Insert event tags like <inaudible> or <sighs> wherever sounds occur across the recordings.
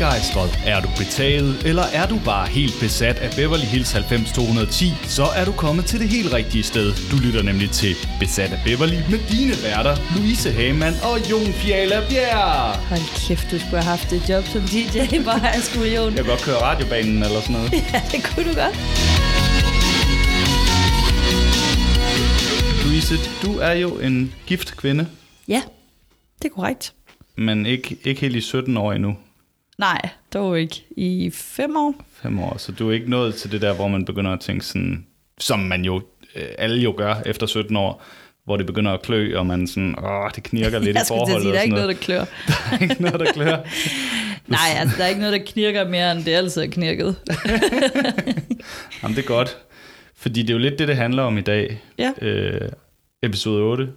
Er du begejstret? Er du betaget? Eller er du bare helt besat af Beverly Hills 90210? Så er du kommet til det helt rigtige sted. Du lytter nemlig til Besat af Beverly med dine værter, Louise Hamann og Jon Fjala Bjerg. Hold kæft, du skulle have haft et job som DJ, bare jeg skulle Jon. Jeg kan godt køre radiobanen eller sådan noget. <laughs> Ja, det kunne du godt. Louise, du er jo en gift kvinde, Ja, det er korrekt. men ikke, ikke helt i 17 år endnu. Nej, dog ikke. I fem år. Fem år, så du er ikke nået til det der, hvor man begynder at tænke sådan, som man jo, øh, alle jo gør efter 17 år, hvor det begynder at klø, og man sådan, åh, det knirker <laughs> lidt jeg i skulle til at forholdet. sige, <laughs> der er ikke noget, der klør. der er ikke noget, der klør. Nej, altså, der er ikke noget, der knirker mere, end det altid er knirket. <laughs> Jamen, det er godt. Fordi det er jo lidt det, det handler om i dag. Ja. Øh, episode 8.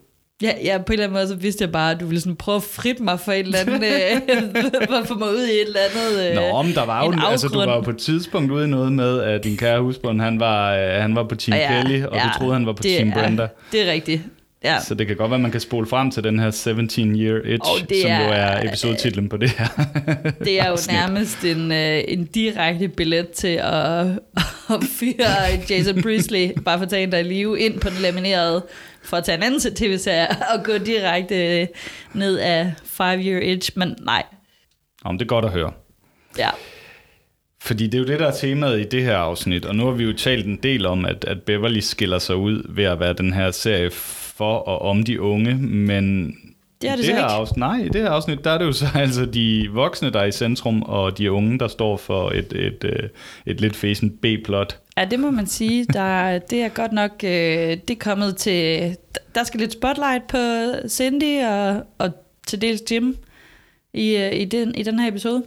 Ja, ja, på en eller anden måde, så vidste jeg bare, at du ville sådan prøve at fritte mig for et eller andet, <laughs> øh, <laughs> for at få mig ud i et eller andet øh, Nå, men der var jo, altså, du var jo på et tidspunkt ude i noget med, at din kære husbund, han var, øh, han var på Team Ja, Kelly, og ja, du troede, han var på det Team er- Brenda. Det er rigtigt. Ja. Så det kan godt være, at man kan spole frem til den her 17 Year Itch, det som jo er- er episodetitlen på det her. <laughs> Det er jo <laughs> nærmest en, øh, en direkte billet til at, <laughs> at fyre Jason Priestley, bare for at tage en der er i live, ind på den laminerede, for at tage en anden tv-serie, og gå direkte øh, ned af Five Year Itch, men nej. Om det er godt at høre. Ja, Fordi det er jo det, der er temaet i det her afsnit, og nu har vi jo talt en del om, at, at Beverly skiller sig ud ved at være den her serie for og om de unge, men Det er det så her ikke. Afsnit, nej, i det her afsnit, der er det jo så <laughs> altså de voksne, der er i centrum, og de unge, der står for et, et, et, et lidt fæsen B-plot. ja det må man sige. Der, det er godt nok øh, det er kommet til... Der skal lidt spotlight på Cindy og, og til dels Jim i, øh, i, den, i den her episode.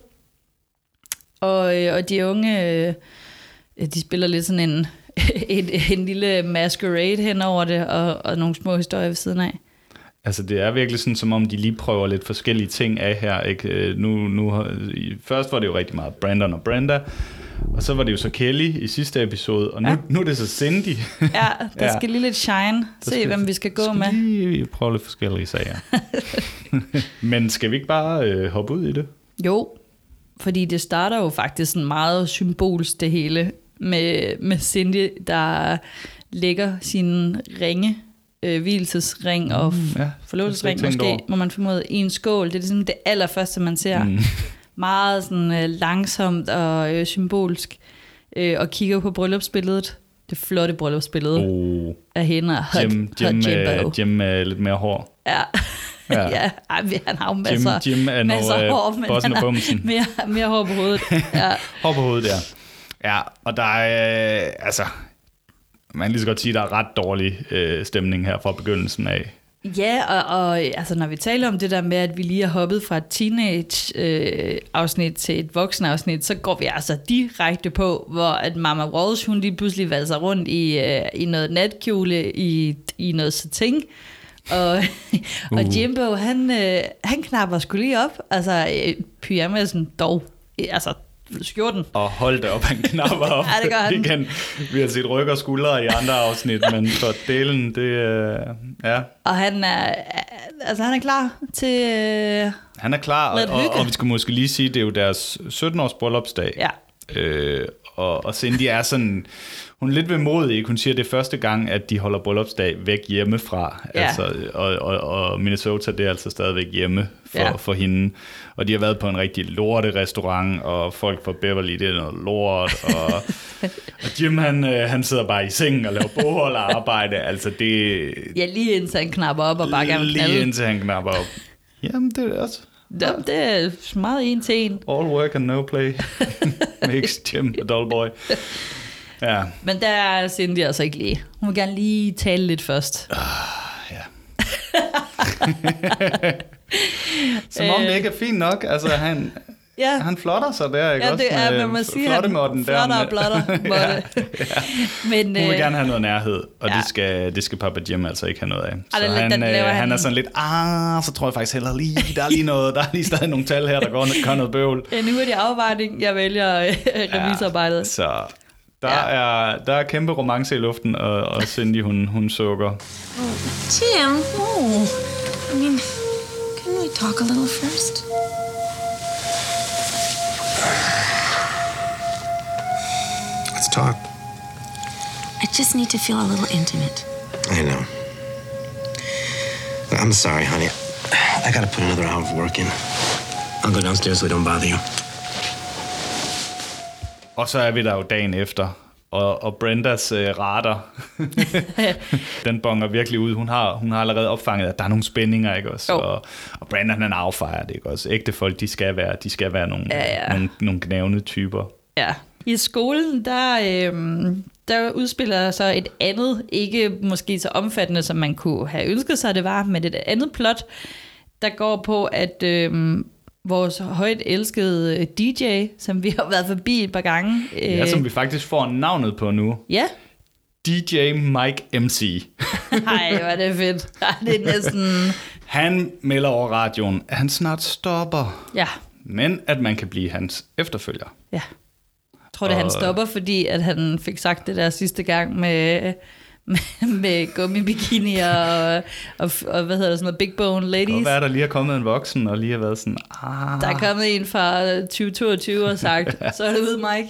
Og, øh, og de unge, øh, de spiller lidt sådan en, <laughs> en, en lille masquerade hen over det, og, og nogle små historier ved siden af. Altså det er virkelig sådan, som om de lige prøver lidt forskellige ting af her. Ikke? Øh, Nu, nu, først var det jo rigtig meget Brandon og Brenda, og så var det jo så Kelly i sidste episode, og nu, ja. nu er det så Cindy. Ja, <laughs> der ja. skal lige lidt shine. Der Se, skal- hvem vi skal gå skal med. lige prøve lidt forskellige sager. <laughs> Men skal vi ikke bare øh, hoppe ud i det? Jo, fordi det starter jo faktisk sådan meget symbolsk det hele, med, med Cindy, der lægger sin ringe, øh, hvilesesring og Mm, ja, forlovelsesring måske, over. må man formode, i en skål. Det er ligesom det allerførste, man ser. Mm. <laughs> Meget sådan øh, langsomt og øh, symbolsk. Øh, og kigger på bryllupsbilledet. Det flotte bryllupsbillede oh. Af hende og hot, Jim, hot Jim, Jimbo. øh, Jim med lidt mere hår. Ja, Ja. <laughs> ja. ja. Ej, men han har jo Jim, masser, Jim er masser hår, øh, men bossen han har mere, mere hår på hovedet. <laughs> Ja. Hår på hovedet der. Ja, og der er, øh, altså, man kan lige så godt sige, der er ret dårlig øh, stemning her fra begyndelsen af. Ja, og, og altså, når vi taler om det der med, at vi lige har hoppet fra et teenage-afsnit til et voksen-afsnit, så går vi altså direkte på, hvor at Mama Walsh, hun lige pludselig valser rundt i, øh, i noget natkjole, i, i noget satin, og, <laughs> og Uh. Jimbo, han, øh, han knapper skulle lige op, altså øh, pyjamasen dog, øh, altså skjorten. Og hold da op, han knapper op. <laughs> Ja, det gør han. Igen, vi har set ryg og skuldre i andre afsnit, men for delen, det øh, ja. Og han er, altså han er klar til, øh, Han er klar, og, og, og vi skal måske lige sige, det er jo deres 17-års bryllupsdag. ja, Øh, og, og Cindy er sådan, hun er lidt vemodig, ikke? Hun siger, at det er første gang, at de holder bryllupsdag væk hjemmefra. Ja. Altså, og, og, og Minnesota, det er altså stadigvæk hjemme for, Ja. for hende. Og de har været på en rigtig lorte restaurant, og folk fra Beverly, det er noget lort. Og, <laughs> og Jim, han, øh, han sidder bare i sengen og laver boghold og arbejde. Altså, det ja lige indtil han knapper op og bare gerne vil lige indtil han knapper op. Jamen, det er også Ja, det er meget en til en. all work and no play <laughs> makes Jim a dull boy. Ja, Men der er Cindy altså ikke lige. Hun vil gerne lige tale lidt først. ja. <laughs> Som om det ikke er fint nok. Altså, han, Ja, han flotter sig der, ikke ja også? det er, man siger. Flottemåtten der. Flotter og blotter. <laughs> ja, måtte. Men, hun vil øh, gerne have noget nærhed, og ja. det, skal, det skal Papa Jim altså ikke have noget af. Så den- han, den øh, han, han- er sådan lidt, ah, så tror jeg faktisk heller lige, der er lige noget, der er lige stadig nogle tal her, der går, gør noget bøvl. en hurtig afvejning. Jeg vælger øh, revisarbejdet. Så der, ja. er, der er kæmpe romance i luften, og, og Cindy, hun, hun sukker. Oh, Tim, oh. I mean, can we talk a little first? Let's talk. I just need to feel a little intimate. I know. I'm sorry, honey. I gotta put another hour of work in. I'll go downstairs so I don't bother you. Og så er vi der jo dagen efter, og, og Brendas øh, radar, <laughs> den bonger virkelig ud. Hun har, hun har allerede opfanget, at der er nogle spændinger, ikke også? Jo. Og, og Brenda, han affejer det, ikke også? Ægte folk, de skal være, de skal være nogle, Ja, ja. nogle, nogle gnævende typer. Ja. I skolen, der, øhm, der udspiller så et andet, ikke måske så omfattende, som man kunne have ønsket sig, det var, men et andet plot, der går på, at øhm, vores højt elskede øh, DJ, som vi <laughs> har været forbi et par gange. Ja, som vi faktisk får navnet på nu. ja. DJ Mike MC. <laughs> Ej, hvor er det fedt. Det er næsten... Han melder over radioen, at han snart stopper, Ja, men at man kan blive hans efterfølger. ja. Jeg tror, det han Og- stopper, fordi at han fik sagt det der sidste gang med, med, gummibikini og, og, og, hvad hedder det, sådan noget big bone Og ladies. hvad er der lige er kommet en voksen, og lige har været sådan, ah. Der er kommet en fra 2022 og sagt, <laughs> så er det ude, Mike.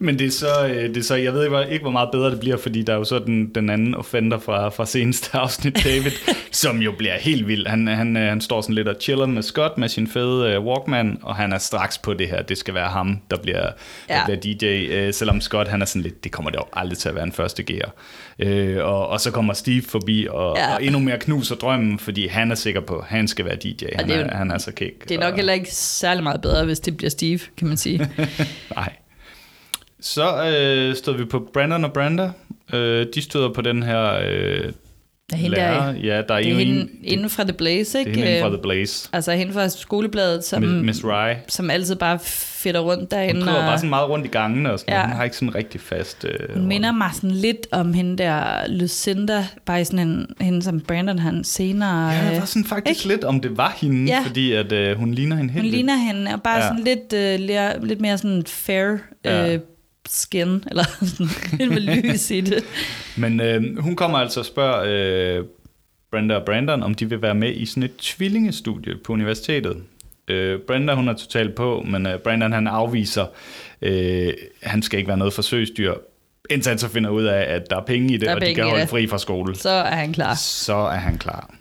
Men det er, så, øh, det er så, jeg ved ikke, hvor- ikke, hvor meget bedre det bliver, fordi der er jo så den, den anden offender fra, fra seneste <laughs> afsnit, David, som jo bliver helt vild. Han, han, øh, han står sådan lidt og chiller med Scott med sin fede uh, Walkman, og han er straks på det her. Det skal være ham, der bliver, ja. Der bliver DJ, uh, selvom Scott han er sådan lidt, det kommer det jo aldrig til at være en første gear. Uh, og, og så kommer Steve forbi, og, ja. Og endnu mere knuser drømmen, fordi han er sikker på, at han skal være DJ. Han, det er er, jo- han er så kæk. Det er nok og- heller ikke særlig meget bedre, hvis det bliver Steve, kan man sige. <laughs> Nej. Så øh, stod vi på Brandon og Branda. Øh, de støder på den her øh, er hende lærer. der- Ja, der er, Det er jo hende en, inden fra The Blaze, det er ikke? hende inden fra Øh, The Blaze. Altså hende fra skolebladet, som, Miss, Rye. som altid bare fedter rundt Hun derinde. kører bare og- sådan meget rundt i gangene og sådan Ja. Hun har ikke sådan rigtig fast... Øh, Hun minder mig sådan lidt om hende der Lucinda, bare sådan en, hende som Brandon han senere... Ja, jeg øh, var sådan faktisk ikke? lidt, om det var hende, Ja. fordi at, øh, hun ligner hende helt Hun ligner hende, og bare Ja. sådan lidt, øh, lidt, lidt mere sådan fair Ja. øh, skin, eller sådan <laughs> med lys i det. Men øh, hun kommer altså og spørger øh, Brenda og Brandon, om de vil være med i sådan et tvillingestudie på universitetet. Øh, Brenda, hun er totalt på, men øh, Brandon han afviser, øh, han skal ikke være noget forsøgsdyr, indtil han så finder ud af, at der er penge i det, og de kan holde det. fri fra skole. Så er han klar. Så er han klar.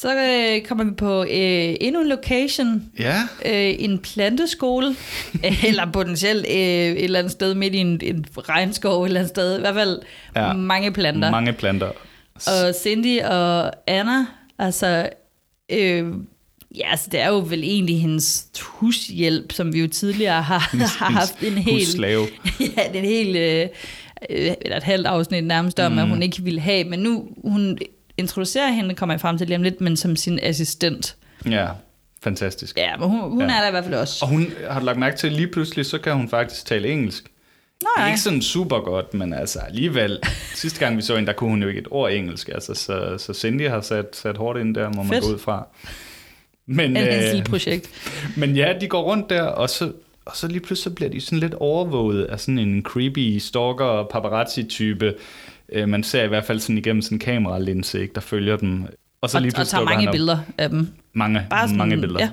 Så øh, kommer vi på øh, endnu en location, Ja, øh, en planteskole, <laughs> eller potentielt øh, et eller andet sted midt i en, en regnskov et eller andet sted. I hvert fald Ja. mange planter. mange planter. Og Cindy og Anna, altså, øh, ja, altså, det er jo vel egentlig hendes hushjælp, som vi jo tidligere har, <laughs> har haft en hel, Husslave. <laughs> ja, en hel, øh, øh, eller et halvt afsnit nærmest om, mm. at hun ikke ville have, men nu, hun introducerer hende, kommer jeg frem til lige om lidt, men som sin assistent. Ja, fantastisk. Ja, men hun, hun Ja. er der i hvert fald også. Og hun har du lagt mærke til, lige pludselig, så kan hun faktisk tale engelsk. Nej, Ikke sådan super godt, men altså alligevel. Sidste gang vi så hende, der kunne hun jo ikke et ord engelsk. Altså, så, så Cindy har sat, sat hårdt ind der, må man Fedt. gå ud fra. Men, en øh, projekt. <laughs> men ja, de går rundt der, og så, og så lige pludselig så bliver de sådan lidt overvåget af sådan en creepy stalker paparazzi-type. Øh, man ser i hvert fald sådan igennem sådan en kameralinse, ikke, der følger dem. Og så Og, lige og pludselig tager mange billeder af dem. Mange, Bare sådan, mange billeder. Ja.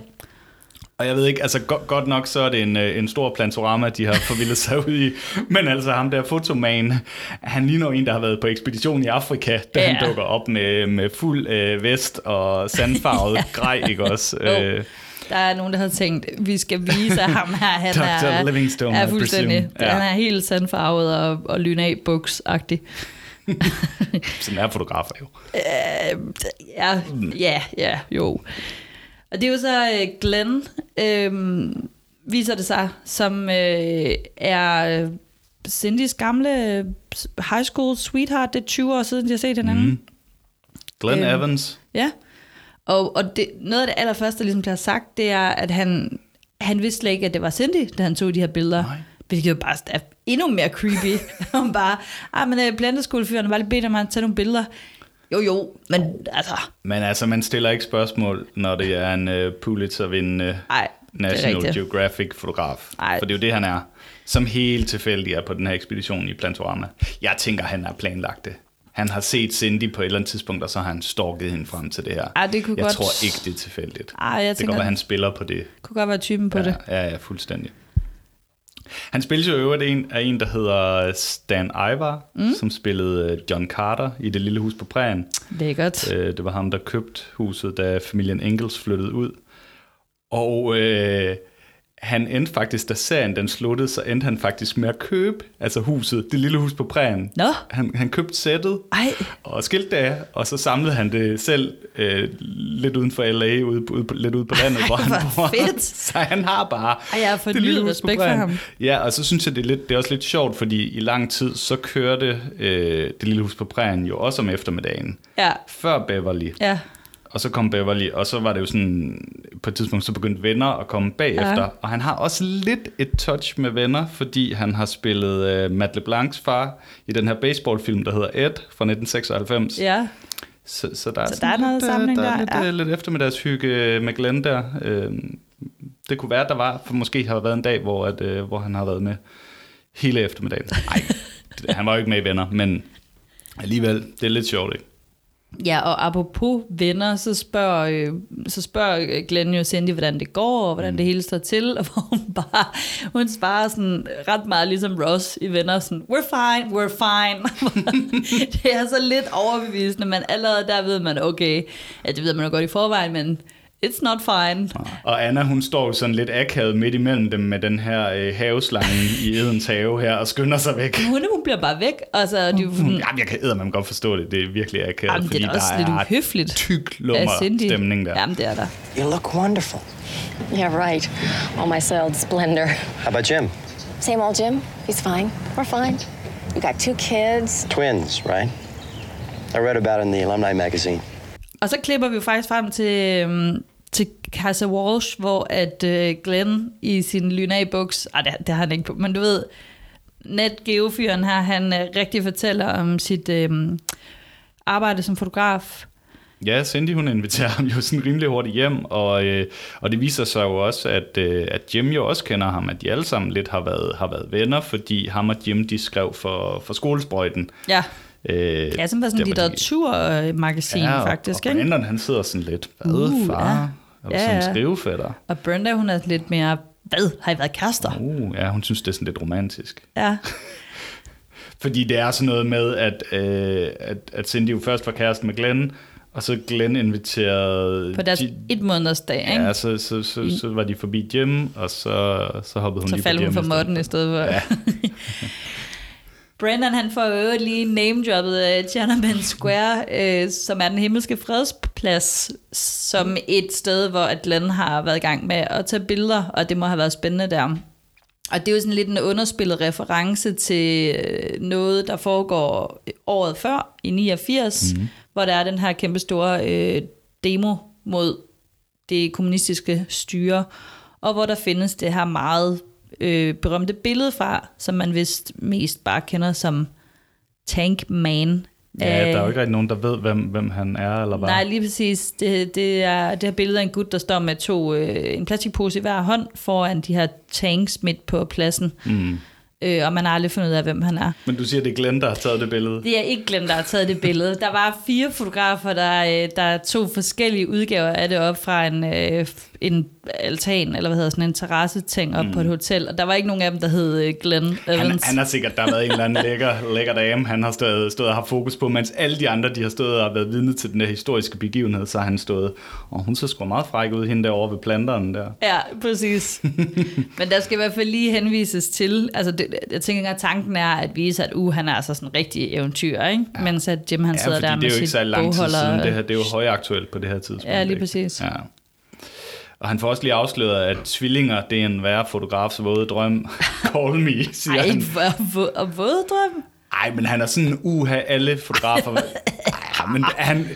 Og jeg ved ikke, altså godt, godt nok så er det en, øh, en stor plantorama, de har forvildet sig ud i. Men altså ham der fotoman, han ligner en, der har været på ekspedition i Afrika, da ja. Ja. han dukker op med, med fuld øh, vest og sandfarvet <laughs> grej, ikke også? Jo. Øh, Der er nogen, der har tænkt, vi skal vise, ham her, han Dr. er, Livingstone, er fuldstændig. Ja. Han er helt sandfarvet og, og lyn af buks-agtig. Sådan er fotografer jo. Øh, ja, ja, ja, jo. Og det er jo så øh, Glenn, øh, viser det sig, som øh, er øh, Cindys gamle øh, high school sweetheart. Det er 20 år siden, de har set hinanden. Mm. Glenn Øhm. Evans. Ja, og, og det, noget af det allerførste, der ligesom bliver sagt, det er, at han, han vidste slet ikke, at det var Cindy, da han tog de her billeder. Nej. Hvilket jo bare er endnu mere creepy. <laughs> Han bare, ah, men planteskolefyren var lige bedt om at tage nogle billeder. Jo, jo, men altså, Men altså, man stiller ikke spørgsmål, når det er en uh, Pulitzer-vindende er National. Geographic-fotograf. For det er jo det, han er. Som helt tilfældig er på den her ekspedition i Plantorama. Jeg tænker, han har planlagt det. Han har set Cindy på et eller andet tidspunkt, og så har han stalket hende frem til det her. Ej, det kunne jeg godt- tror ikke, det er tilfældigt. Ej, jeg det kan tænker, godt være, han spiller på det. kunne godt være typen på ja, det. Ja, ja, fuldstændig. Han spiller jo øvrigt en af en, der hedder Stan Ivar, mm. som spillede øh, John Carter i Det Lille Hus på Prærien. Lækkert. Øh, det var ham, der købte huset, da familien Engels flyttede ud. Og øh, han endte faktisk, da serien den sluttede, så endte han faktisk med at købe altså huset, det lille hus på prægen. Nå. Han, han købte sættet Ej. og skilte det af, og så samlede han det selv øh, lidt uden for LA, ude, ude, på- lidt ude på landet, Ej, hvor han bor. fedt. <laughs> Så han har bare Ej, jeg har fået det lille hus på respekt for Prærien. ham. Ja, og så synes jeg, det er, lidt, det er også lidt sjovt, fordi i lang tid, så kørte øh, det lille hus på prægen jo også om eftermiddagen. Ja. Før Beverly. Ja. Og så kom Beverly, og så var det jo sådan, på et tidspunkt, så begyndte venner at komme bagefter. Ja. Og han har også lidt et touch med venner, fordi han har spillet uh, Matt LeBlancs far i den her baseballfilm, der hedder Ed fra 1996. Ja. Så, så der er, Så der er noget lidt, øh, samling der. der, er lidt, ja. ja. lidt eftermiddagshygge med Glenn der. Øh, det kunne være, der var, for måske har der været en dag, hvor, at, øh, hvor han har været med hele eftermiddagen. <laughs> Nej, han var jo ikke med i venner, men alligevel, det er lidt sjovt, ikke? Ja, og apropos venner, så spørger, øh, så spørger Glenn jo Cindy, hvordan det går, og hvordan det hele står til, <laughs> og hvor hun bare, hun svarer sådan ret meget ligesom Ross i venner, sådan, we're fine, we're fine. <laughs> det er så lidt overbevisende, men allerede der ved man, okay, ja, det ved man jo godt i forvejen, men it's not fine. Og Anna, hun står jo sådan lidt akavet midt imellem dem med den her øh, haveslange i Edens have her, og skynder sig væk. Hun, hun bliver bare væk, og så er de jo sådan, Jamen, jeg kan eddermame godt forstå det. Det er virkelig akavet, Jamen, det fordi er da også der lidt er uhøfligt tyk lummer stemning der. Jamen, det er der. You look wonderful. Yeah, right. All my soiled splendor. How about Jim? Same old Jim. He's fine. We're fine. We got two kids. Twins, right? I read about it in the alumni magazine. Og så klipper vi jo faktisk frem til, øhm, til Casa Walsh, hvor at øh, Glenn i sin lynag-buks, ah, det, det har han ikke på, men du ved, net geofyren her, han øh, rigtig fortæller om sit øh, arbejde som fotograf. Ja, Cindy hun inviterer ham jo sådan rimelig hurtigt hjem, og, øh, og det viser sig jo også, at, øh, at Jim jo også kender ham, at de alle sammen lidt har været, har været venner, fordi ham og Jim, de skrev for, for skolesprøjten. Ja, Øh, ja som var sådan et litteraturmagasin ja, og, faktisk. og ikke? Brandon, han sidder sådan lidt, hvad Uh, far? ja. Ja, ja. skrivefætter? Og Brenda, hun er lidt mere, hvad, har I været kærester? Uh, ja, hun synes, det er sådan lidt romantisk. Ja, <laughs> Fordi det er sådan noget med, at, øh, at, at Cindy jo først var kæreste med Glenn, og så Glenn inviterede... på deres Gi- et måneders dag, ikke? Ja, så, så, så, så var de forbi Jim, og så, så hoppede hun så lige faldt på hun for modden i stedet for. Ja. <laughs> Brandon han får jo lige name-droppet af Tiananmen Square, øh, som er den himmelske fredsplads, som et sted, hvor at Glenn har været i gang med at tage billeder, og det må have været spændende der. Og det er jo sådan lidt en underspillet reference til øh, noget, der foregår året før, i 89, mm. hvor der er den her kæmpe store øh, demo mod det kommunistiske styre, og hvor der findes det her meget øh, berømte billede fra, som man vist mest bare kender som Tank Man. Ja, der er jo Øh, ikke rigtig nogen, der ved, hvem, hvem han er, eller hvad? Nej, lige præcis. Det, det, er, det her billede af en gut, der står med to, øh, en plastikpose i hver hånd foran de her tanks midt på pladsen. Mm. Øh, og man har aldrig fundet ud af, hvem han er. Men du siger, det er Glenn, der har taget det billede. Det er ikke Glenn, der har taget det billede. Der var fire fotografer, der, øh, der tog forskellige udgaver af det op fra en, øh, en altan, eller hvad hedder sådan en terrasseting op mm. på et hotel. Og der var ikke nogen af dem, der hed øh, Glenn Han, Evans. han har sikkert, der har været en eller anden <laughs> lækker, lækker dame, han har stået, stået og haft fokus på, mens alle de andre, de har stået og været vidne til den der historiske begivenhed, så har han stået, og hun så sgu meget fræk ud, hende derovre ved planteren der. Ja, præcis. <laughs> Men der skal i hvert fald lige henvises til, altså det, jeg tænker, at tanken er at vise, at uh, han er altså sådan en rigtig eventyr, ikke? Ja. mens at Jim han Ja, sidder der det med er jo ikke sit så lang tid bogholder. siden, det her, det er jo højaktuelt på det her tidspunkt. Ja, lige ikke? præcis. Ja. Og han får også lige afsløret, at tvillinger, det er en værre fotografs våde drøm. <laughs> Call me, siger Ej, han. hvor- og våddrøm? Ej, men han er sådan, uha, alle fotografer... <laughs> Ej, men han,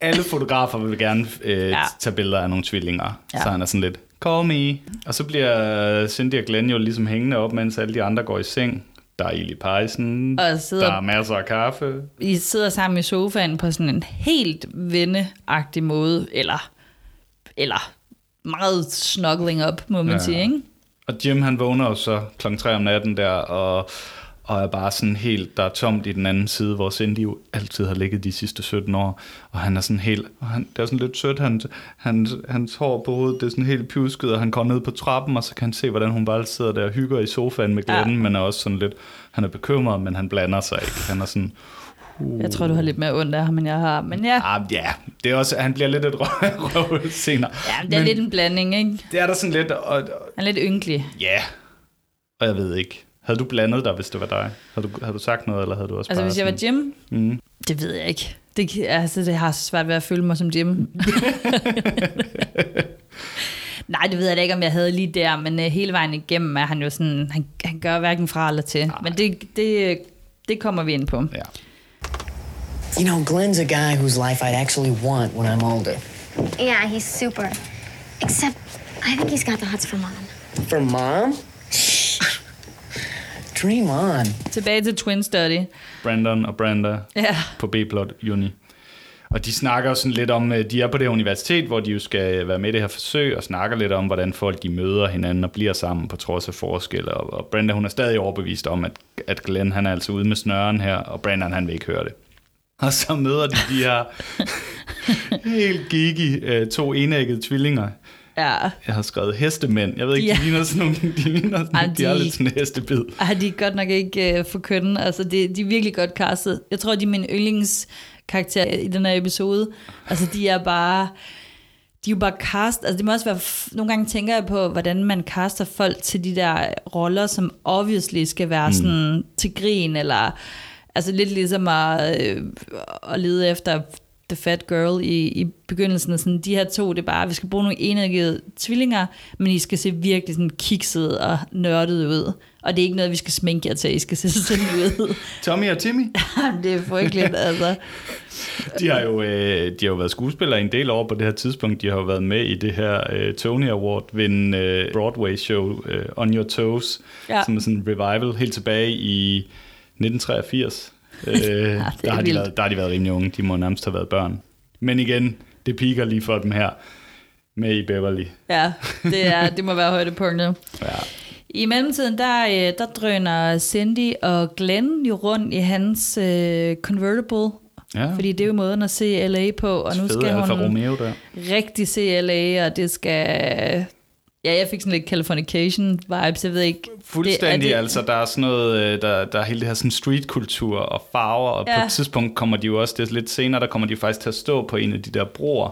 alle fotografer vil gerne øh, Ja. tage billeder af nogle tvillinger. Ja. Så han er sådan lidt, call me. Og så bliver Cindy og Glenn jo ligesom hængende op, mens alle de andre går i seng. Der er ild i pejsen, der er masser af kaffe. I sidder sammen i sofaen på sådan en helt venneagtig måde, eller, eller meget snuggling up, må man ja. Sige, ikke? Og Jim han vågner jo så klokken 3 om natten der, og, og er bare sådan helt, der er tomt i den anden side, hvor Cindy jo altid har ligget de sidste 17 år, og han er sådan helt, og han, det er sådan lidt sødt, han, han, hans hår på hovedet, det er sådan helt pjusket, og han går ned på trappen, og så kan han se, hvordan hun bare sidder der og hygger i sofaen med Glenn, ja. men er også sådan lidt, han er bekymret, men han blander sig ikke. Han er sådan, Jeg tror, du har lidt mere ondt af ham, end jeg har. Men ja, ah, ja, det er også, han bliver lidt et røv, <laughs> røv senere. ja det er Men lidt en blanding, ikke? Det er der sådan lidt, og, og Han er lidt ynkelig. ja, og jeg ved ikke. Havde du blandet dig, hvis det var dig? Havde du, havde du sagt noget, eller havde du også Altså, hvis jeg var Jim, Mm. det ved jeg ikke. Det, altså, det har svært ved at føle mig som Jim. <laughs> Nej, det ved jeg da ikke, om jeg havde lige der, men uh, hele vejen igennem er han jo sådan, han, han gør hverken fra eller til. Nej. Men det, det, det kommer vi ind på. Ja. You know, Glenn's a guy whose life I'd actually want when I'm older. Yeah, he's super. Except, I think he's got the hots for mom. For mom? Dream on. Tilbage til Twin Study. Brandon og Branda Ja. på B-plot Uni. Og de snakker sådan lidt om, øh, de er på det universitet, hvor de jo skal være med i det her forsøg, og snakker lidt om, hvordan folk de møder hinanden og bliver sammen på trods af forskelle. Og, og Brenda, hun er stadig overbevist om, at, at Glenn, han er altså ude med snøren her, og Brandon, han vil ikke høre det. <laughs> Og så møder de de her helt gigi øh, to enæggede tvillinger. Ja. Jeg har skrevet hestemænd. Jeg ved ikke, Ja. de ligner sådan nogle, de ligner sådan, Ej, de er de- lidt sådan en hestebid. Ej, de er godt nok ikke uh, for kønne. Altså, det, de er virkelig godt castet. Jeg tror, de er min yndlingskarakter i den her episode. Altså, de er bare... De er jo bare cast... Altså, det må også være... Nogle gange tænker jeg på, hvordan man caster folk til de der roller, som obviously skal være mm. sådan til grin, eller... Altså, lidt ligesom at, øh, at lede efter The Fat Girl i, i begyndelsen. Sådan, de her to, det er bare, vi skal bruge nogle enæggede tvillinger, men I skal se virkelig sådan kiksede og nørdede ud. Og det er ikke noget, vi skal sminke jer til, I skal se <laughs> sådan ud. Tommy og Timmy. <laughs> det er frygteligt, altså. De har jo øh, de har jo været skuespillere i en del år på det her tidspunkt. De har jo været med i det her øh, Tony Award vindende øh, Broadway show øh, On Your Toes, Ja. som er sådan en revival helt tilbage i 1983. <laughs> Øh, der, har de været, der har de været rimelig unge. De må nærmest have været børn. Men igen, det piker lige for dem her med i Beverly. Ja, det, er, <laughs> det må være højdepunktet. Ja. I mellemtiden, der, øh, der drøner Cindy og Glenn jo rundt i hans øh, convertible. Ja. Fordi det er jo måden at se LA på, og nu Fede skal Alfa hun Romeo der. rigtig se LA, og det skal... Ja, jeg fik sådan lidt Californication vibes, jeg ved ikke. Fuldstændig, det, det, altså der er sådan noget, øh, der, der er hele det her sådan streetkultur og farver, og ja. På et tidspunkt kommer de jo også, det er lidt senere, der kommer de faktisk til at stå på en af de der broer,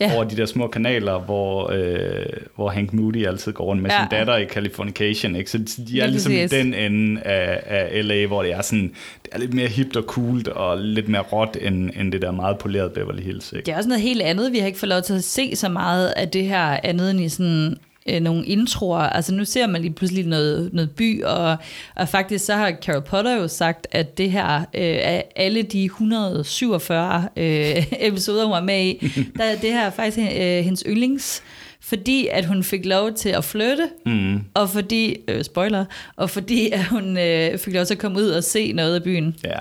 Ja. over de der små kanaler, hvor, øh, hvor Hank Moody altid går rundt med Ja. sin datter i Californication, ikke? Så de er Lige ligesom i den ende af, af LA, hvor det er sådan, det er lidt mere hipt og coolt, og lidt mere råt, end, end det der meget polerede Beverly Hills, ikke? Det er også noget helt andet. Vi har ikke fået lov til at se så meget af det her andet end i sådan øh, nogle introer. Altså nu ser man lige pludselig noget, noget by, og, og faktisk så har Carol Potter jo sagt, at det her, øh, af alle de 147 øh, <laughs> episoder, hun var med i, <laughs> der er det her faktisk øh, hendes yndlings, fordi at hun fik lov til at flytte, mm. og fordi, øh, spoiler, og fordi at hun øh, fik lov til at komme ud og se noget af byen. Ja.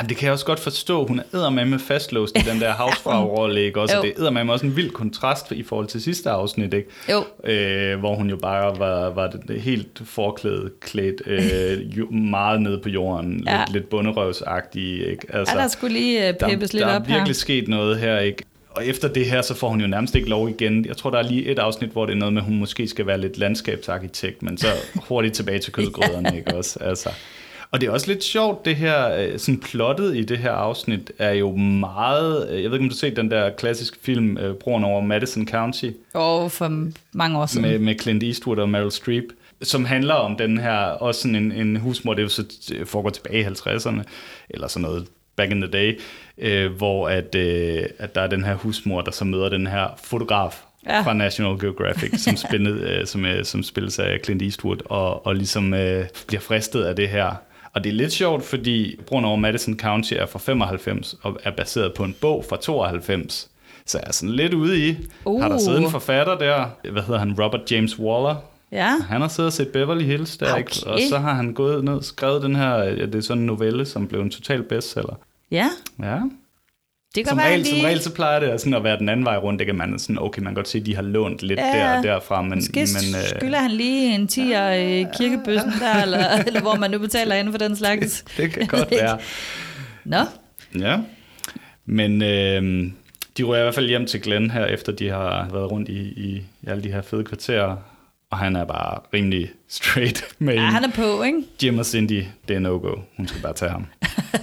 Jamen, det kan jeg også godt forstå. Hun er med fastlåst i den der <laughs> housefrau-rolle, ikke? Også, det er med også en vild kontrast i forhold til sidste afsnit, ikke? Jo. Øh, hvor hun jo bare var, var det, helt forklædt, klædt øh, jo, meget nede på jorden. Ja. Lidt, lidt bunderøvsagtig, ikke? Altså, Ja, der skulle lige øh, peppes der, lidt der op er virkelig her. sket noget her, ikke? Og efter det her, så får hun jo nærmest ikke lov igen. Jeg tror, der er lige et afsnit, hvor det er noget med, at hun måske skal være lidt landskabsarkitekt, men så hurtigt tilbage til kødgrøderne, <laughs> ikke også? Altså. Og det er også lidt sjovt, det her, øh, sådan plottet i det her afsnit er jo meget, øh, jeg ved ikke, om du har set den der klassiske film, øh, Broen over Madison County, Og for mange år siden. med, med Clint Eastwood og Meryl Streep, som handler om den her, også sådan en, en husmor, det er jo så foregår tilbage i 50'erne, eller sådan noget back in the day, øh, hvor at, øh, at der er den her husmor, der så møder den her fotograf ja. fra National Geographic, som, spillet, øh, som, øh, som spilles af Clint Eastwood, og, og ligesom øh, bliver fristet af det her. Og det er lidt sjovt, fordi Broen over Madison County er fra 95 og er baseret på en bog fra 92. Så jeg er sådan lidt ude i, uh. har der siddet en Uh. forfatter der, hvad hedder han, Robert James Waller, Ja. han har siddet og set Beverly Hills der, ikke? Okay. og så har han gået ned og skrevet den her, ja, det er sådan en novelle, som blev en total bestseller. Ja. Ja, Det kan Som være, regel, lige... som regel, så plejer det sådan at være den anden vej rundt. Det kan man sådan, okay, man kan godt se, at de har lånt lidt Ja, der og derfra, men, Måske men øh, skylder han lige en 10'er i kirkebøssen der, eller, <laughs> eller hvor man nu betaler inden for den slags. det kan godt være. Nå, Ja, men øh, de rører i hvert fald hjem til Glenn her, efter de har været rundt i, i, i alle de her fede kvarterer. Og han er bare rimelig straight <laughs> med ja, han er på, ikke? Jim og Cindy, det er no-go. Hun skal bare tage ham.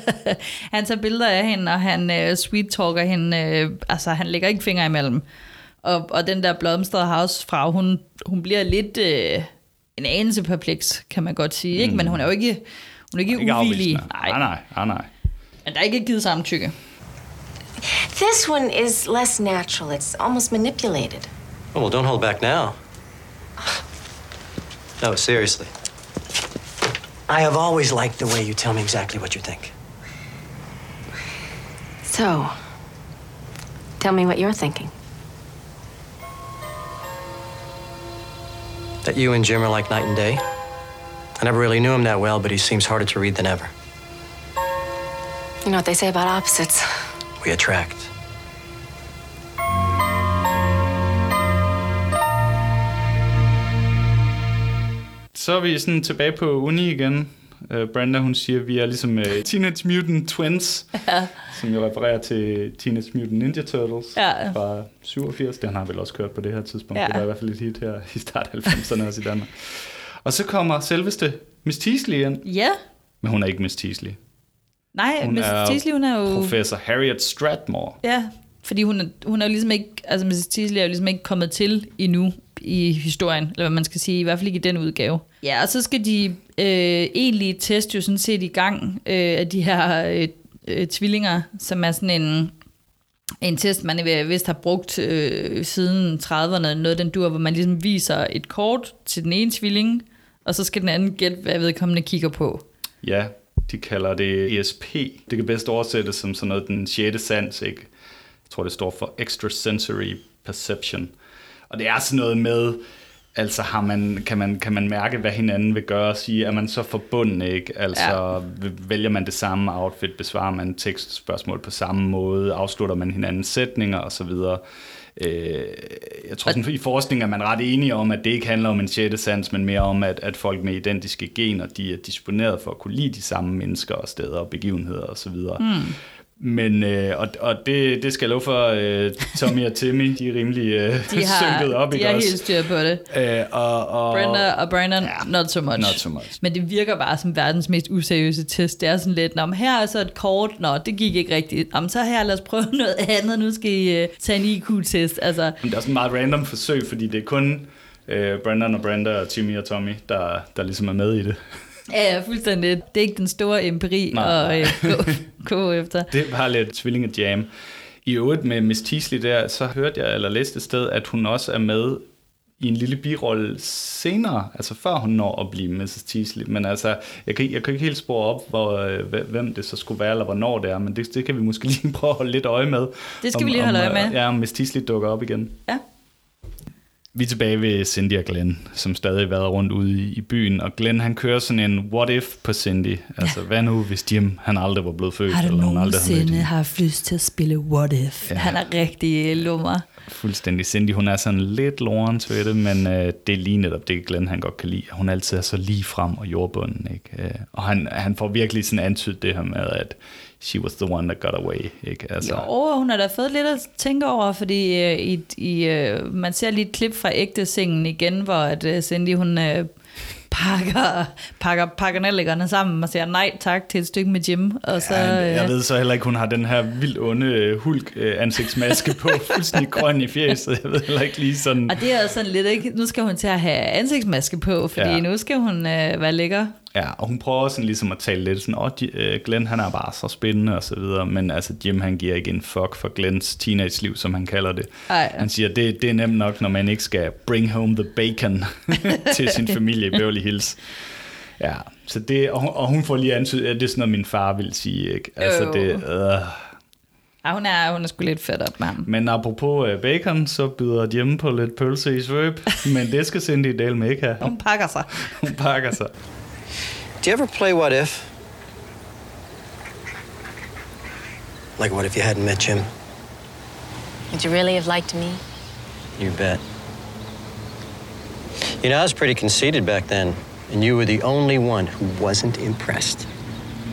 <laughs> Han tager billeder af hende, og han øh, sweet-talker hende. Øh, altså, han lægger ikke fingre imellem. Og, og den der blomstrede house-frau, hun, hun bliver lidt øh, en anelse perpleks, kan man godt sige. Ikke? Men hun er jo ikke, hun er ikke, Ikke uvillig. afvisende. Nej, nej, nej, nej. Men der er ikke givet samtykke. This one is less natural. It's almost manipulated. Oh, well, don't hold back now. <sighs> No, seriously. I have always liked the way you tell me exactly what you think. So, tell me what you're thinking. That you and Jim are like night and day. I never really knew him that well, but he seems harder to read than ever. You know what they say about opposites. We attract. Så er vi sådan tilbage på uni igen. Uh, Brenda, hun siger, at vi er ligesom uh, Teenage Mutant Twins, ja. som jo refererer til Teenage Mutant Ninja Turtles Ja. fra 87. Den har vel også kørt på det her tidspunkt. Ja. Det var i hvert fald et hit her i start 90'erne også i Danmark. Og så kommer selveste Miss Teasley ind. Ja. Men hun er ikke Miss Teasley. Nej, Hun er Teasley, hun er jo... Professor Harriet Stratmore. Ja, fordi hun er, hun er jo ligesom ikke, altså Mrs. Teasley er jo ligesom ikke kommet til endnu i historien, eller hvad man skal sige, i hvert fald ikke i den udgave. Ja, og så skal de øh, egentlige test jo sådan set i gang øh, af de her øh, øh, tvillinger, som er sådan en, en test, man vist har brugt øh, siden 30'erne, noget den dur, hvor man ligesom viser et kort til den ene tvilling, og så skal den anden gætte, hvad vedkommende kigger på. Ja, de kalder det ESP. Det kan bedst oversættes som sådan noget den sjette sans, ikke? Jeg tror, det står for Extrasensory Perception. Og det er sådan noget med, altså har man, kan, man, kan man mærke, hvad hinanden vil gøre og sige, er man så forbundet, ikke? Altså ja. vælger man det samme outfit, besvarer man tekstspørgsmål på samme måde, afslutter man hinandens sætninger osv., Øh, jeg tror sådan, i forskning er man ret enige om, at det ikke handler om en sjette sans, men mere om, at, at folk med identiske gener, de er disponeret for at kunne lide de samme mennesker og steder og begivenheder osv. Mm. Men, øh, og, og det, det skal jeg love for, øh, Tommy og Timmy, de er rimelig øh, De har, synket op, de ikke har også? helt styr på det. Øh, og, og, Brenda og Brandon, Ja, not so much. not so much. Men det virker bare som verdens mest useriøse test. Det er sådan lidt, Nå, her er så et kort, nå, det gik ikke rigtigt. Jamen, så her, lad os prøve <laughs> noget andet. Nu skal I uh, tage en IQ-test. Altså, Men det er sådan et meget random forsøg, fordi det er kun øh, Brandon og Brenda og Timmy og Tommy, der, der ligesom er med i det. Ja, ja, fuldstændig. Det er ikke den store empiri Nej, at uh, gå, <laughs> gå efter. Det var lidt tvillingejam. I øvrigt med Miss Teasley der, så hørte jeg, eller læste et sted, at hun også er med i en lille birolle senere, altså før hun når at blive Mrs. Teasley. Men altså, jeg kan, jeg kan ikke helt spore op, hvor, øh, hvem det så skulle være, eller hvornår det er, men det, det kan vi måske <laughs> lige prøve at holde lidt øje med. Det skal vi lige holde øje med. øh, Ja, om Miss Teasley dukker op igen. Ja. Vi er tilbage ved Cindy og Glenn, som stadig været rundt ude i, i byen, og Glenn han kører sådan en what if på Cindy. Altså, hvad nu hvis Jim han aldrig var blevet født, Har du eller nogensinde hende? haft lyst til at spille What If? Ja. Ja. Han er rigtig lummer. Fuldstændig. Cindy, hun er sådan lidt lorens ved det, men øh, det er lige netop det, Glenn han godt kan lide. Hun altid er så lige frem og jordbunden, ikke? Øh, og han, han får virkelig sådan antydet det her med, at she was the one that got away, ikke? Altså, Jo, hun har da fået lidt at tænke over, fordi øh, i, i, øh, man ser lige et klip fra ægte sengen igen, hvor at, øh, Cindy hun øh, pakker, pakker, pakker nellikerne sammen og siger nej tak til et stykke med Jim. Og så, Ja, jeg øh, ved så heller ikke, hun har den her vildt onde øh, hulk øh, ansigtsmaske på, <laughs> fuldstændig grøn i fjeset. Jeg ved heller ikke lige sådan... og det er sådan lidt, ikke? nu skal hun til at have ansigtsmaske på, fordi ja. nu skal hun øh, være lækker. Ja, og hun prøver sådan ligesom at tale lidt sådan, åh, oh, Glenn han er bare så spændende og så videre, men altså Jim han giver ikke en fuck for Glens teenage-liv, som han kalder det. Ej. Han siger, det, det er nemt nok, når man ikke skal bring home the bacon <laughs> til sin familie i Beverly Hills. Ja, så det, og, hun- og hun får lige antydet, at det er sådan noget, min far vil sige, ikke? Altså Jo. det, øh. Ja, hun er, hun er sgu lidt fedt op med ham. Men apropos uh, bacon, så byder Jim på lidt pølse i svøb, men det skal Cindy Dale med ikke have. Hun pakker sig. Hun pakker sig. Do you ever play What If? Like, what if you hadn't met Jim? Would you really have liked me? You bet. You know, I was pretty conceited back then, and you were the only one who wasn't impressed.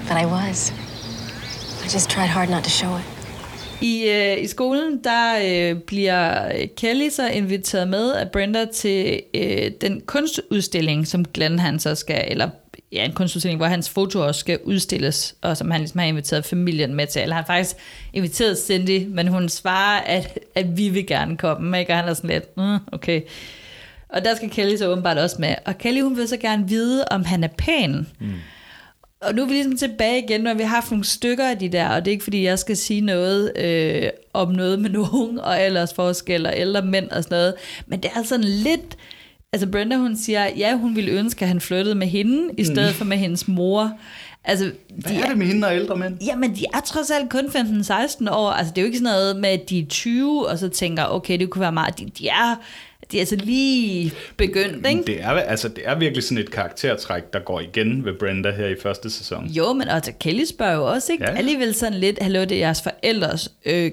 But I was. I just tried hard not to show it. I, øh, I skolen, der øh, bliver øh, Kelly så inviteret med af Brenda til øh, den kunstudstilling, som Glenn han så skal, eller ja, en kunstudstilling, hvor hans foto også skal udstilles, og som han ligesom har inviteret familien med til. Eller han har faktisk inviteret Cindy, men hun svarer, at, at vi vil gerne komme, ikke? og han er sådan lidt, mm, okay. Og der skal Kelly så åbenbart også med. Og Kelly, hun vil så gerne vide, om han er pæn. Mm. Og nu er vi ligesom tilbage igen, når vi har haft nogle stykker af de der, og det er ikke fordi, jeg skal sige noget øh, om noget med nogen, og ellers forskel, og ældre mænd og sådan noget, men det er sådan lidt, altså Brenda hun siger, ja, hun ville ønske, at han flyttede med hende, i stedet mm. for med hendes mor. Altså, Hvad er det med hende og ældre mænd? Jamen, de er trods alt kun 15-16 år. Altså, det er jo ikke sådan noget med, at de er 20, og så tænker, okay, det kunne være meget. De, de er de er altså lige begyndt, ikke? Det er, altså, det er virkelig sådan et karaktertræk, der går igen ved Brenda her i første sæson. Jo, men altså, Kelly spørger jo også, ikke? Ja. Alligevel sådan lidt, hallo, det er jeres forældres øh,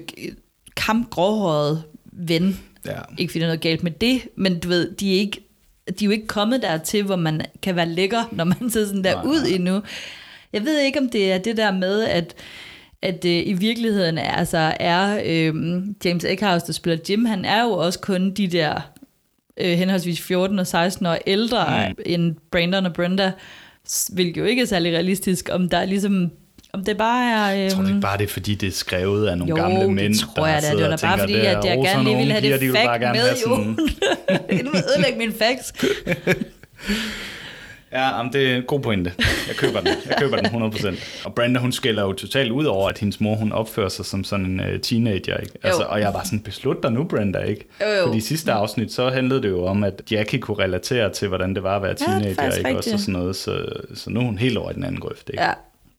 kampgråhårede ven. Ja. Ikke fordi der er noget galt med det, men du ved, de er, ikke, de er jo ikke kommet dertil, hvor man kan være lækker, når man ser sådan der Nej, ud nej. endnu. Jeg ved ikke, om det er det der med, at at øh, i virkeligheden altså, er øh, James Eckhouse, der spiller Jim, han er jo også kun de der øh, henholdsvis 14 og 16 år ældre mm. end Brandon og Brenda, hvilket jo ikke er særlig realistisk, om der er ligesom, om det bare er... Øh, Jeg tror du ikke bare, det er, fordi det er skrevet af nogle jo, gamle mænd, det tror jeg da. sidder Det var da bare fordi, "Der at jeg også gerne lige ville have det de gerne med, jo. du <laughs> vil ødelægge mine facts. <laughs> Ja, jamen, det er en god pointe. Jeg køber den. Jeg køber den 100%. Og Brenda, hun skælder jo totalt ud over, at hendes mor, hun opfører sig som sådan en uh, teenager, ikke? Altså, og jeg var sådan, beslut dig nu, Brenda, ikke? Jo, jo. Fordi i sidste afsnit, så handlede det jo om, at Jackie kunne relatere til, hvordan det var at være Ja, det er teenager, faktisk ikke? Også rigtigt. og sådan noget. Så, så nu er hun helt over i den anden grøft, ikke? Ja,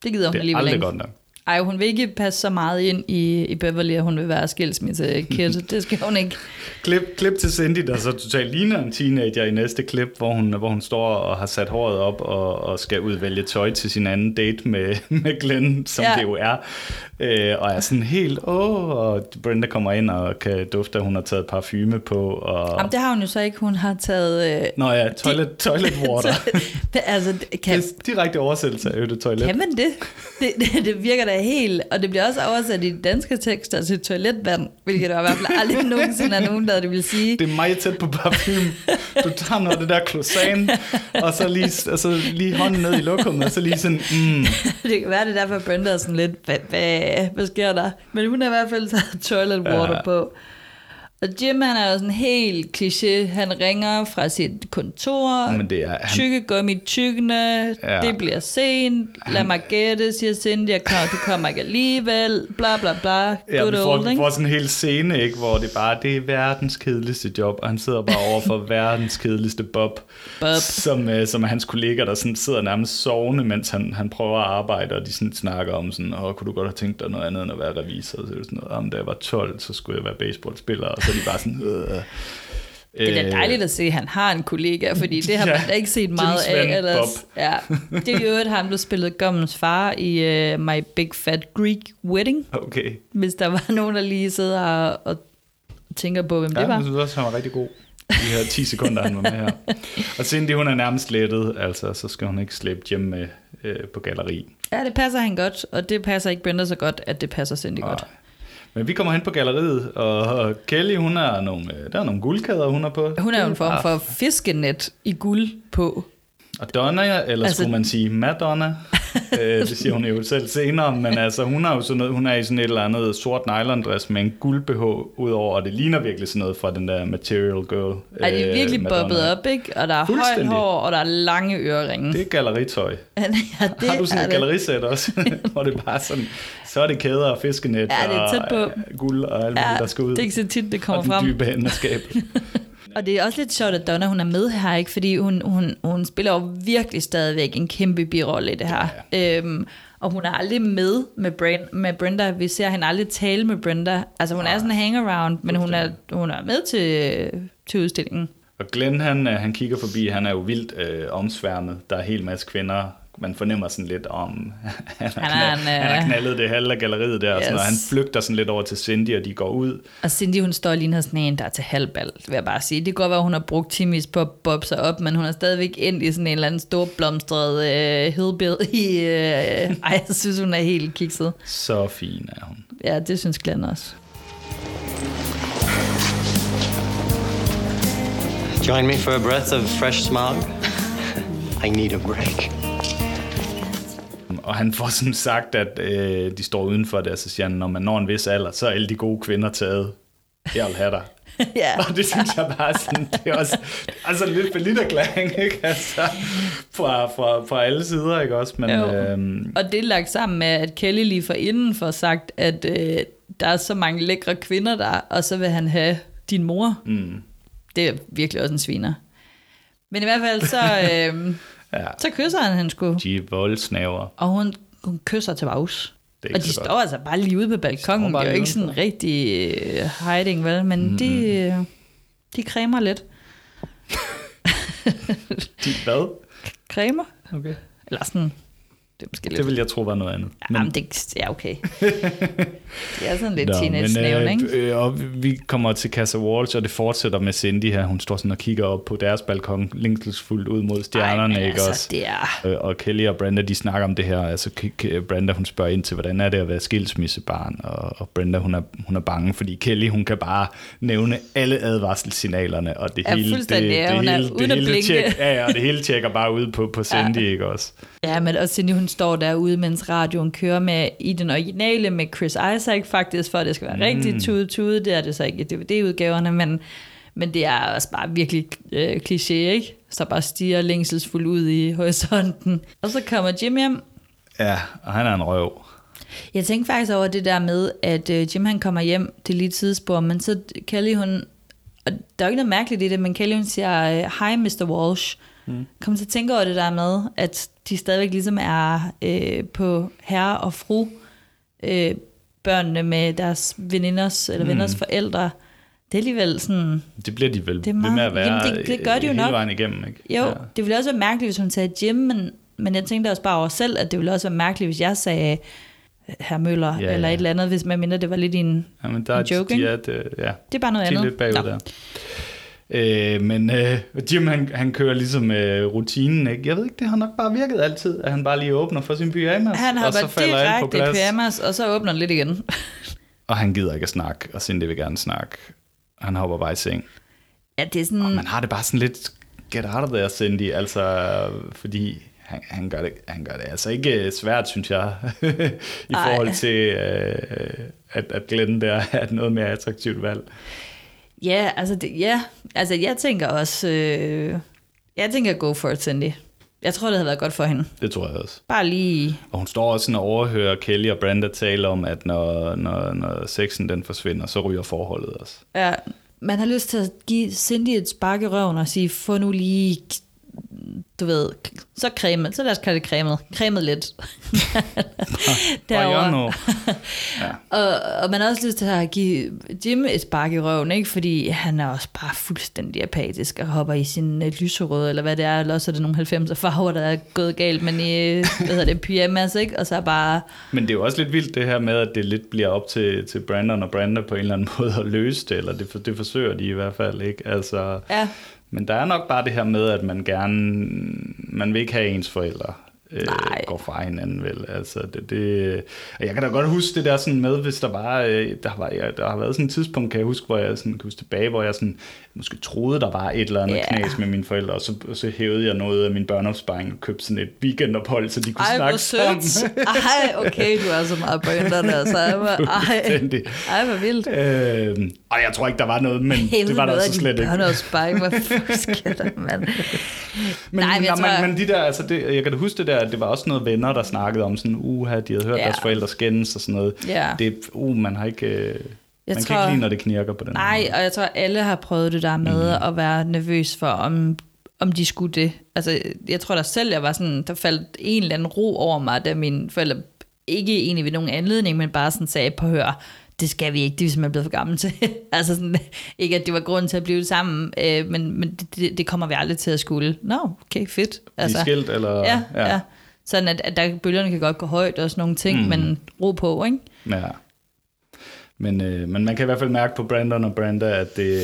det gider hun det er alligevel aldrig ikke. godt nok. Ej, hun vil ikke passe så meget ind i, i Beverly, at hun vil være skilsmisse-kid. <laughs> det skal hun ikke. Klip, klip til Cindy, der så totalt ligner en teenager i næste klip, hvor hun, hvor hun står og har sat håret op og, og skal udvælge tøj til sin anden date med, <laughs> med Glenn, som ja. det jo er. Øh, og er sådan helt, åh, og Brenda kommer ind og kan dufte, at hun har taget parfume på. Og, Jamen, det har hun jo så ikke. Hun har taget... Øh, Nå ja, toilet, toilet water. <laughs> det, altså, det- kan, Det er direkte oversættelse af øde toilet. kan man det? Det, det? det virker da helt... Og det bliver også oversat i danske tekster til toiletvand, hvilket der i hvert fald aldrig <laughs> nogensinde er nogen, der det vil sige. Det er meget tæt på parfume. Du tager noget af det der klosan, og så lige, og så lige hånden ned i lokummet, og så lige sådan, mm, <laughs> Det kan være, det er derfor, Brenda er sådan lidt, hvad, hvad, hvad sker der? Men hun har i hvert fald taget toilet water Ja. ja. på. Og Jim, han er jo sådan helt kliché. Han ringer fra sit kontor. Men det er- han- Tykke gummi tykkende. Ja. Ja. Det bliver sent. Lad mig gætte, siger Cindy. Jeg kommer, du kommer ikke alligevel. Bla bla bla. Ja, Good vi får, old, ikke? får sådan en hel scene, ikke, hvor det bare det er verdens kedeligste job, og han sidder bare over for <laughs> verdens kedeligste Bob, Bob. Som, øh, som er hans kollega, der sådan sidder nærmest sovende, mens han, han prøver at arbejde, og de sådan snakker om sådan, åh, kunne du godt have tænkt dig noget andet end at være revisor? Så er sådan noget, om da jeg var 12, så skulle jeg være baseballspiller, og så de bare sådan, øh. Det er da dejligt at se, at han har en kollega, fordi det har <laughs> Ja, man da ikke set meget af ellers. Bob. Ja. Det er jo øvrigt ham, der spillede Gommens far i uh, My Big Fat Greek Wedding. Okay. Hvis der var nogen, der lige sidder og, og tænker på, hvem Ja, det var. jeg synes også, han var rigtig god. De her 10 sekunder, han var med her. <laughs> Og Cindy, hun er nærmest lettet, altså, så skal hun ikke slæbe hjem med øh, på galleri. Ja, det passer han godt, og det passer ikke Brenda så godt, at det passer Cindy godt. Men vi kommer hen på galleriet, og Kelly, hun har nogle, øh, der er nogle guldkæder, hun har på. Hun er jo en form Ah, for fiskenet i guld på. Og Donna, eller Altså- skulle man sige Madonna, <laughs> øh, det siger hun jo selv senere, men altså, hun, har jo sådan noget, hun er i sådan et eller andet sort nylon-dress med en guld BH udover, og det ligner virkelig sådan noget fra den der Material Girl. Er de øh, virkelig Madonna. bobbet op, ikke? Og der er højt hår, og der er lange øreringe. Det er galleritøj. <laughs> ja, det har du sådan er et gallerisæt også, <laughs> hvor det bare sådan, så er det kæder og fiskenet Ja, det er tæt på. og øh, guld og alt muligt, Ja, der skal ud. det er ikke så tit, det kommer og den frem. dybe ende af skabet. Og det er også lidt sjovt, at Donna hun er med her, ikke? fordi hun, hun, hun spiller jo virkelig stadigvæk en kæmpe birolle i det her. Ja. Øhm, og hun er aldrig med med, Brand, med Brenda. Vi ser hende aldrig tale med Brenda. Altså hun er sådan en hangaround, men hun er, hun er med til, til udstillingen. Og Glenn, han, øh, han kigger forbi, han er jo vildt øh, omsværmet. Der er en hel masse kvinder man fornemmer sådan lidt om, <laughs> han har, Han er knald, han har øh, knaldet det halve af galleriet der, yes. og, sådan, og han flygter sådan lidt over til Cindy, og de går ud. Og Cindy, hun står lige sådan en, der er til halvbal, vil jeg bare sige. Det kan godt være, hun har brugt timis på at bobbe sig op, men hun er stadigvæk ind i sådan en eller anden stor blomstret øh, hedbed i... Øh, ej, jeg synes, hun er helt kikset. Så fin er hun. Ja, det synes Glenn også. Join me for a breath of fresh smog? I need a break. Og han får sådan sagt, at øh, de står udenfor der, så siger han, når man når en vis alder, så er alle de gode kvinder taget. Jeg vil have dig. ja. Og det synes jeg bare sådan, det er også altså lidt lidt erklæring, ikke? Altså, fra, fra, fra alle sider, ikke også? Men, Jo. øhm, Og det er lagt sammen med, at Kelly lige for inden får sagt, at øh, der er så mange lækre kvinder der, og så vil han have din mor. mm, Det er virkelig også en sviner. Men i hvert fald så, <laughs> øh, ja, så kysser han hende sgu. de er voldsnaver. Og hun, hun kysser til er Og de så står godt. altså bare lige ude på balkongen. Det er jo ikke sådan rigtig øh, hiding, vel? Men mm-hmm. de, øh, de cremer lidt. <laughs> De, hvad? Cremer? Okay. Eller sådan... Det er måske lidt... Det vil jeg tro var noget andet. Men, Jamen, det ja, okay. <laughs> det er sådan lidt Nå, teenage-snævn, ikke? øh, og vi kommer til Casa Walsh, og det fortsætter med Cindy her. Hun står sådan og kigger op på deres balkon, længselsfuldt ud mod stjernerne, Ej, ikke altså, også? det er... Øh, Og Kelly og Brenda, de snakker om det her. Altså, Brenda, hun spørger ind til, hvordan er det at være skilsmissebarn? Og, og Brenda, hun er, hun er bange, fordi Kelly, hun kan bare nævne alle advarselssignalerne, og det Ja, hele, det, det, ja, det, hele, det, hele tjek, ja, ja, og det hele tjekker bare ud på, på Cindy, ja. ikke også? Ja, men også Cindy, hun står derude, mens radioen kører med i den originale med Chris Isaac faktisk, for at det skal være mm. rigtig tude tude. Det er det så ikke i DVD-udgaverne, men, men det er også bare virkelig øh, kliché, ikke? Så bare stiger længselsfuldt ud i horisonten. Og så kommer Jim hjem. Ja, og han er en røv. Jeg tænkte faktisk over det der med, at øh, Jim han kommer hjem, det er lige tidsspor, men så Kelly hun, og der er jo ikke noget mærkeligt i det, men Kelly hun siger, øh, hej Mr. Walsh. Mm. Kom til at tænke over det der med, at de stadigvæk ligesom er øh, på herre og fru, øh, børnene med deres veninders eller venners forældre. Det er alligevel sådan, Det bliver de vel Det er ved med meget- at være jamen, det- det gør de jo hele nok. vejen igennem, ikke? jo, ja. det ville også være mærkeligt, hvis hun sagde Jim, men, men jeg tænkte også bare over selv, at det ville også være mærkeligt, hvis jeg sagde herr Møller, Ja, ja, eller et eller andet, hvis man mindre det var lidt en, Ja, men der en joke, de ikke? er, det, ja, Det er bare noget de er andet. lidt bagud Nå. der. Øh, men øh, Jim, han, han kører ligesom øh, rutinen, ikke? Jeg ved ikke, det har nok bare virket altid, at han bare lige åbner for sin pyjamas, Han og så falder alt på plads. pyjamas, og så åbner den lidt igen. <laughs> Og han gider ikke at snakke, og Cindy vil gerne snakke. Han hopper bare i seng. ja, det er sådan... Og man har det bare sådan lidt, get out of there, Cindy, altså, fordi han, han, gør det, han gør det altså ikke svært, synes jeg, <laughs> i Ej. forhold til, øh, at, at Glenn der er et noget mere attraktivt valg. Ja, altså, det, ja, altså jeg tænker også... Øh, jeg tænker go for it, Cindy. Jeg tror, det havde været godt for hende. Det tror jeg også. Bare lige... Og hun står også sådan og overhører Kelly og Brenda tale om, at når, når, når sexen den forsvinder, så ryger forholdet også. Ja, man har lyst til at give Cindy et spark i røven og sige, få nu lige, du ved, så cremet, så lad os kalde det cremet, cremet lidt. <laughs> Gør noget. <laughs> Og, og man har også lyst til at give Jim et spark i røven, ikke? fordi han er også bare fuldstændig apatisk og hopper i sin uh, lyserøde, eller hvad det er, eller også er det nogle 90'er farver, der er gået galt, men i, hvad hedder det, pyjamas, ikke? og så bare, Men det er jo også lidt vildt det her med, at det lidt bliver op til, til Brandon og Brenda på en eller anden <laughs> måde at løse det, eller det, det forsøger de i hvert fald ikke. Altså, ja, men der er nok bare det her med, at man gerne, man vil ikke have ens forældre øh, Nej. går fra hinanden vel. Altså, det, det, jeg kan da godt huske det der sådan med, hvis der var, øh, der, var ja, der har været sådan et tidspunkt, kan jeg huske, hvor jeg sådan, kan huske tilbage, hvor jeg sådan, måske troede, der var et eller andet yeah. knas med mine forældre, og så, og så hævede jeg noget af min børneopsparing og købte sådan et weekendophold, så de kunne ej, snakke sammen. Ej, okay, du er så meget Brandon, altså. Ej, ej, hvor vildt. Øh, og jeg tror ikke, der var noget, men Hævede det var der noget så af din slet ikke. børneopsparing. Hvor fusker mand. Men, Nej, men jeg tror- men, men de der, altså det, jeg kan da huske det der, at det var også noget venner, der snakkede om sådan, uha, de havde hørt Ja. deres forældre skændes og sådan noget. Ja. Det, uh, man har ikke, øh, man kan tror- ikke lide, når det knirker på den Nej, måde. og jeg tror, alle har prøvet det der med mm. at være nervøs for, om, om de skulle det. Altså, jeg tror da selv, jeg var sådan, der faldt en eller anden ro over mig, da mine forældre, ikke egentlig ved nogen anledning, men bare sådan sagde, på hør, det skal vi ikke, det er vi simpelthen blevet for gamle til. <laughs> altså sådan, ikke at det var grunden til at blive sammen, øh, men, men det, det, kommer vi aldrig til at skulle. Nå, no, okay, fedt. Altså, er skilt, eller? ja, ja. ja. Sådan at, at der, bølgerne kan godt gå højt og sådan nogle ting, mm. men ro på, ikke? Ja. Men, øh, men man kan i hvert fald mærke på Brandon og Brenda, at det,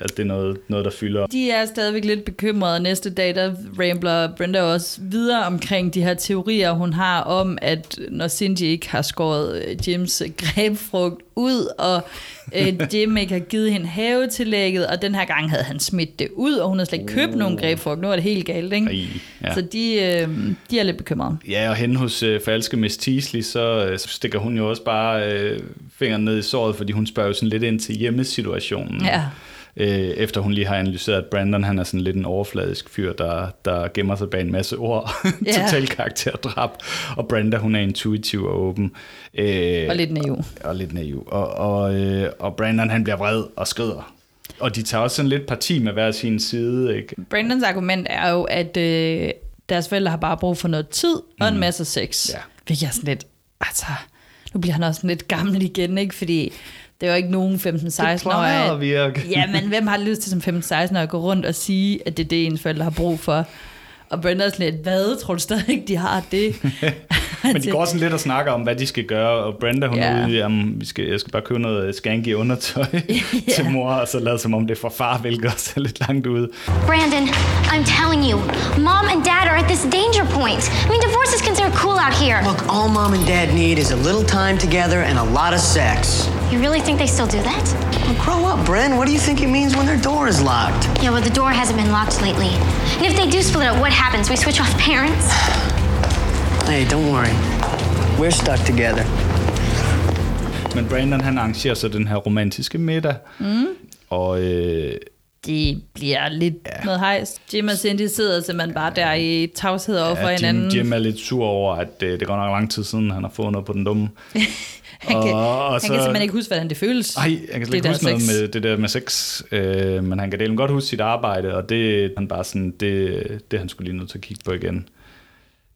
at det er noget, noget, der fylder. De er stadigvæk lidt bekymrede. Næste dag, der rambler Brenda også videre omkring de her teorier, hun har om, at når Cindy ikke har skåret øh, Jims <laughs> grebfrugt ud, og øh, Jim ikke har givet hende havetillægget, og den her gang havde han smidt det ud, og hun havde slet ikke købt nogen grebfrugt. Nu er det helt galt, ikke? Ej, ja. Så de, øh, de er lidt bekymrede. Ja, og hen hos øh, falske Miss Teasley, så, øh, så stikker hun jo også bare øh, fingeren ned i såret, fordi hun spørger jo sådan lidt ind til hjemmesituationen. Ja. Øh, efter hun lige har analyseret, at Brandon han er sådan lidt en overfladisk fyr, der, der gemmer sig bag en masse ord. <laughs> Ja. Total karakterdrab. Og Brenda, hun er intuitiv og åben. Øh, Og lidt naiv. Og lidt naiv. Og, og, øh, og Brandon, han bliver vred og skrider. Og de tager også sådan lidt parti med hver sin side, ikke? Brandons argument er jo, at øh, deres forældre har bare brug for noget tid og en masse sex. Ja. Hvilket er sådan lidt, altså, nu bliver han også sådan lidt gammel igen, ikke? Fordi det er jo ikke nogen 15-16 Det virke. Ja, men hvem har lyst til som 15-16 år at gå rundt og sige, at det er det, ens forældre har brug for? Og Brenda er sådan lidt, hvad? Tror du stadig ikke, de har det? <laughs> Men de går sådan lidt og snakker om, hvad de skal gøre, og Brenda, hun Ja. er ude jamen, vi skal, jeg skal bare købe noget skanky undertøj til mor, og så lade som om det er for far, hvilket også er lidt langt ude. Brandon, I'm telling you, mom and dad are at this danger point. I mean, divorce is considered cool out here. Look, all mom and dad need is a little time together and a lot of sex. You really think they still do that? Well, grow up, Bren. What do you think it means when their door is locked? Yeah, well, the door hasn't been locked lately. And if they do split up, what happens? We switch off parents? Hey, don't worry. We're stuck together. Men Brandon, han arrangerer så den her romantiske middag, mm. og øh, de bliver lidt ja. noget hejs. Jim og Cindy sidder simpelthen bare der i tavshed over for ja, hinanden. Jim, Jim er lidt sur over, at øh, det går nok lang tid siden, han har fået noget på den dumme. <laughs> han, kan, Og- og han så- kan simpelthen ikke huske, hvordan det føles. Nej, jeg kan slet ikke huske noget sex. med det der med sex, øh, men han kan dele godt huske sit arbejde, og det han bare sådan, det, det er han skulle lige nødt til at kigge på igen.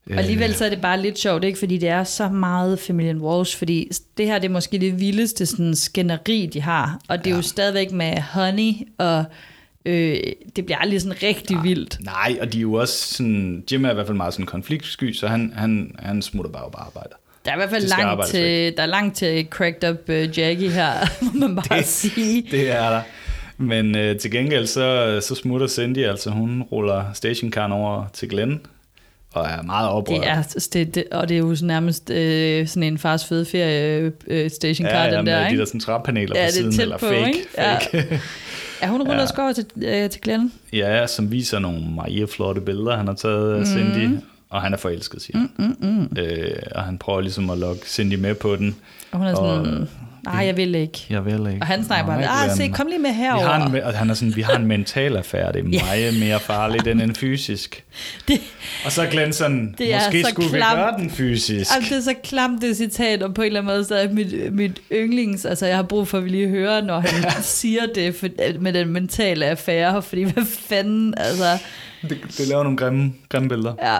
Og alligevel så er det bare lidt sjovt, ikke? fordi det er så meget familien Walsh, fordi det her det er måske det vildeste sådan, skænderi, de har. Og det er ja. jo stadigvæk med Honey, og øh, det bliver aldrig sådan rigtig ja. vildt. Nej, og de er jo også sådan, Jim er i hvert fald meget sådan konfliktsky, så han, han, han smutter bare på arbejde. Der er i hvert fald langt til, der er langt til cracked up uh, Jackie her, <laughs> må man bare det, sige. Det er der. Men øh, til gengæld, så, så smutter Cindy, altså hun ruller stationcaren over til Glenn, og er meget oprørt. Det er, det, det, og det er jo sådan nærmest øh, sådan en fars fede ferie øh, stationcar, ja, ja, den med der, de ikke? der sådan træpaneler Ja, på er siden, eller på, fake. ikke? Fake. Ja, hun ruller Ja. skår til, øh, til Glenn. Ja, som viser nogle meget flotte billeder, han har taget af Cindy. Og han er forelsket, siger han. Mm, mm, mm. Øh, og han prøver ligesom at lokke Cindy med på den. Og hun er sådan, nej, jeg vil ikke. Jeg vil ikke. Og han snakker bare, ah, se, kom lige med Vi herover. har en, og han er sådan, vi har en mental affære, det er <laughs> meget mere farligt end en fysisk. <laughs> Det, Og så Glenn sådan, Det er måske så skulle klamt. vi gøre den fysisk. altså, det er så klamt, det citat, og på en eller anden måde, så er mit, mit yndlings, altså jeg har brug for, at vi lige hører, når han <laughs> siger det for, med den mentale affære, fordi hvad fanden, altså, Det, det laver nogle grimme, grimme billeder. ja.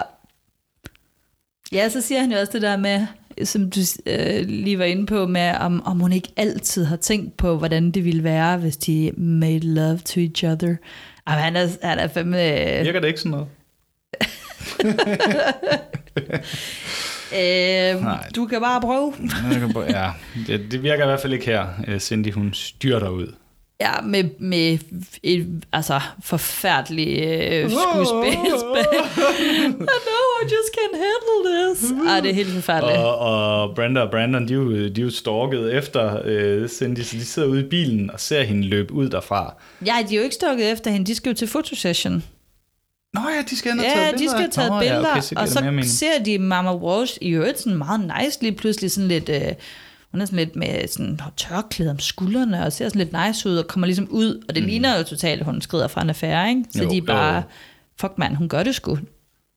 Ja, så siger han jo også det der med, som du øh, lige var inde på, med om, om hun ikke altid har tænkt på, hvordan det ville være, hvis de made love to each other. Jamen, han er, han er fandme... Virker det ikke sådan noget? Øh, Nej. du kan bare prøve. Ja, det, det virker i hvert fald ikke her. Øh, Cindy, hun styrter ud. Ja, med, med et altså, forfærdeligt øh, skuespil. <laughs> I know, I just can't handle this. Ej, det er helt forfærdeligt. Og, og Brenda og Brandon, de er jo, de er jo stalket efter øh, Cindy, så de sidder ude i bilen og ser hende løbe ud derfra. Ja, de er jo ikke stukket efter hende. De skal jo til fotosession. Nå ja, de skal og Ja, tage de billeder. skal have taget Nå, billeder, Ja, okay, så og så ser de Mama Walsh i øvrigt sådan meget nice lige pludselig sådan lidt... Øh, hun er sådan lidt med sådan tørklæde om skuldrene, og ser sådan lidt nice ud, og kommer ligesom ud, og det mm. ligner jo totalt, at hun skrider fra en affære, ikke? Så Jo, de er bare, jo. fuck mand, hun gør det sgu.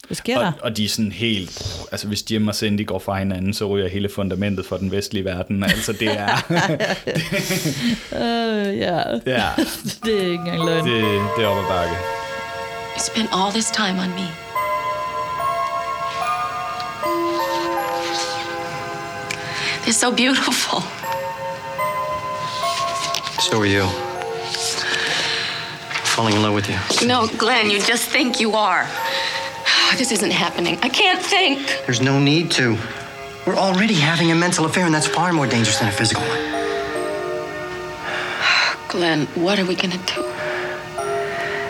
Hvad sker der? Og, og de er sådan helt... Altså, hvis Jim og Cindy går fra hinanden, så ryger hele fundamentet for den vestlige verden. Altså, det er... <laughs> <laughs> Øh, ja, ja, <laughs> det er ikke engang løgn. det, det er op ad bakke. You spent all this time on me. They're so beautiful. So are you. Falling in love with you. No, Glenn, you just think you are. <sighs> this isn't happening. I can't think. There's no need to. We're already having a mental affair, and that's far more dangerous than a physical one. <sighs> Glenn, what are we gonna do?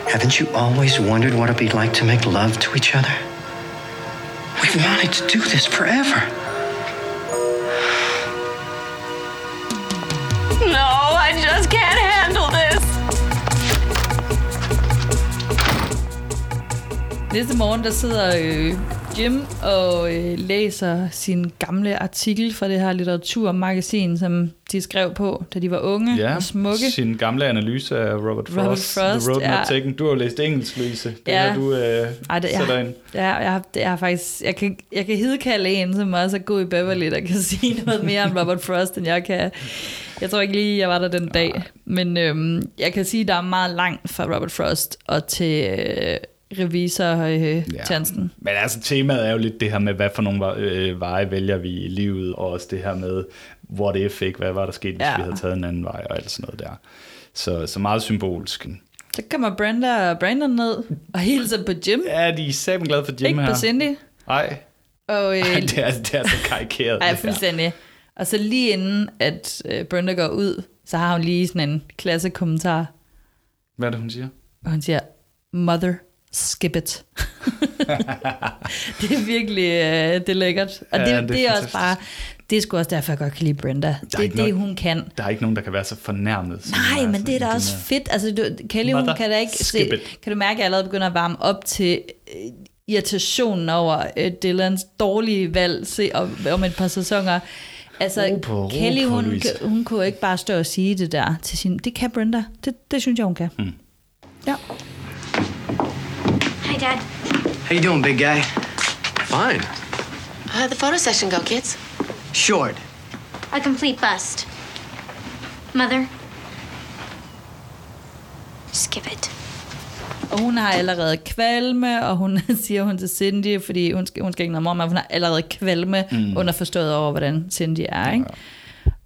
Haven't you always wondered what it'd be like to make love to each other? We've wanted to do this forever. Næste morgen, der sidder øh, Jim og øh, læser sin gamle artikel fra det her litteraturmagasin, som de skrev på, da de var unge Ja, og smukke. sin gamle analyse af Robert Frost. Robert Frost, The Road ja. Not Taken. Du har læst engelsk, Louise. Det Ja. har du øh, Ej, det, sætter jeg, ind. ja, jeg, har- det er faktisk, jeg kan, jeg kan hidkalde en, som også er god i Beverly, der kan <laughs> sige noget mere om Robert Frost, end jeg kan. Jeg tror ikke lige, jeg var der den dag. Men øhm, jeg kan sige, at der er meget langt fra Robert Frost og til øh, revisor øh, ja. Tjansen. Men altså, temaet er jo lidt det her med, hvad for nogle øh, veje vælger vi i livet, og også det her med, what if, ikke? Hvad var der sket, hvis Ja. vi havde taget en anden vej, og alt sådan noget der. Så, så meget symbolsk. Så kommer Brenda og Brandon ned og hilser på Jim. Ja, de er sammen glade for Jim Ikke her. på Cindy. Nej, Og, øh, Ej, det er, det er så karikeret. Ej, det her. fuldstændig. Og så lige inden, at øh, Brenda går ud, så har hun lige sådan en klasse kommentar, Hvad er det, hun siger? og hun siger, mother, skip it. <laughs> det er virkelig, øh, det er lækkert. Og Ja, det, det er det, det er også bare, det er sgu også derfor, jeg godt kan lide Brenda. Det er det, noget- hun kan. Der er ikke nogen, der kan være så fornærmet. Nej, hun men det er da også hun fedt. Altså, du, Kelly, hun Mother, kan da ikke se, it. kan du mærke, at jeg allerede begynder at varme op til øh, irritationen over øh, Dylans dårlige valg se, om, om et par sæsoner. Altså, Ro på, ro Kelly, på, hun, Louise. hun kunne ikke bare stå og sige det der til sin... Det kan Brenda. Det, det synes jeg, hun kan. Hmm. Ja. Hi, Dad. How you doing, big guy? Fine. How'd the photo session go, kids? Short. A complete bust. Mother, skip it. Og hun har allerede kvalme, og hun <laughs> siger hun til Cindy, fordi hun skal, hun skal ikke noget morgen, men hun har allerede kvalme Mm. underforstået over, hvordan Cindy er. Ikke?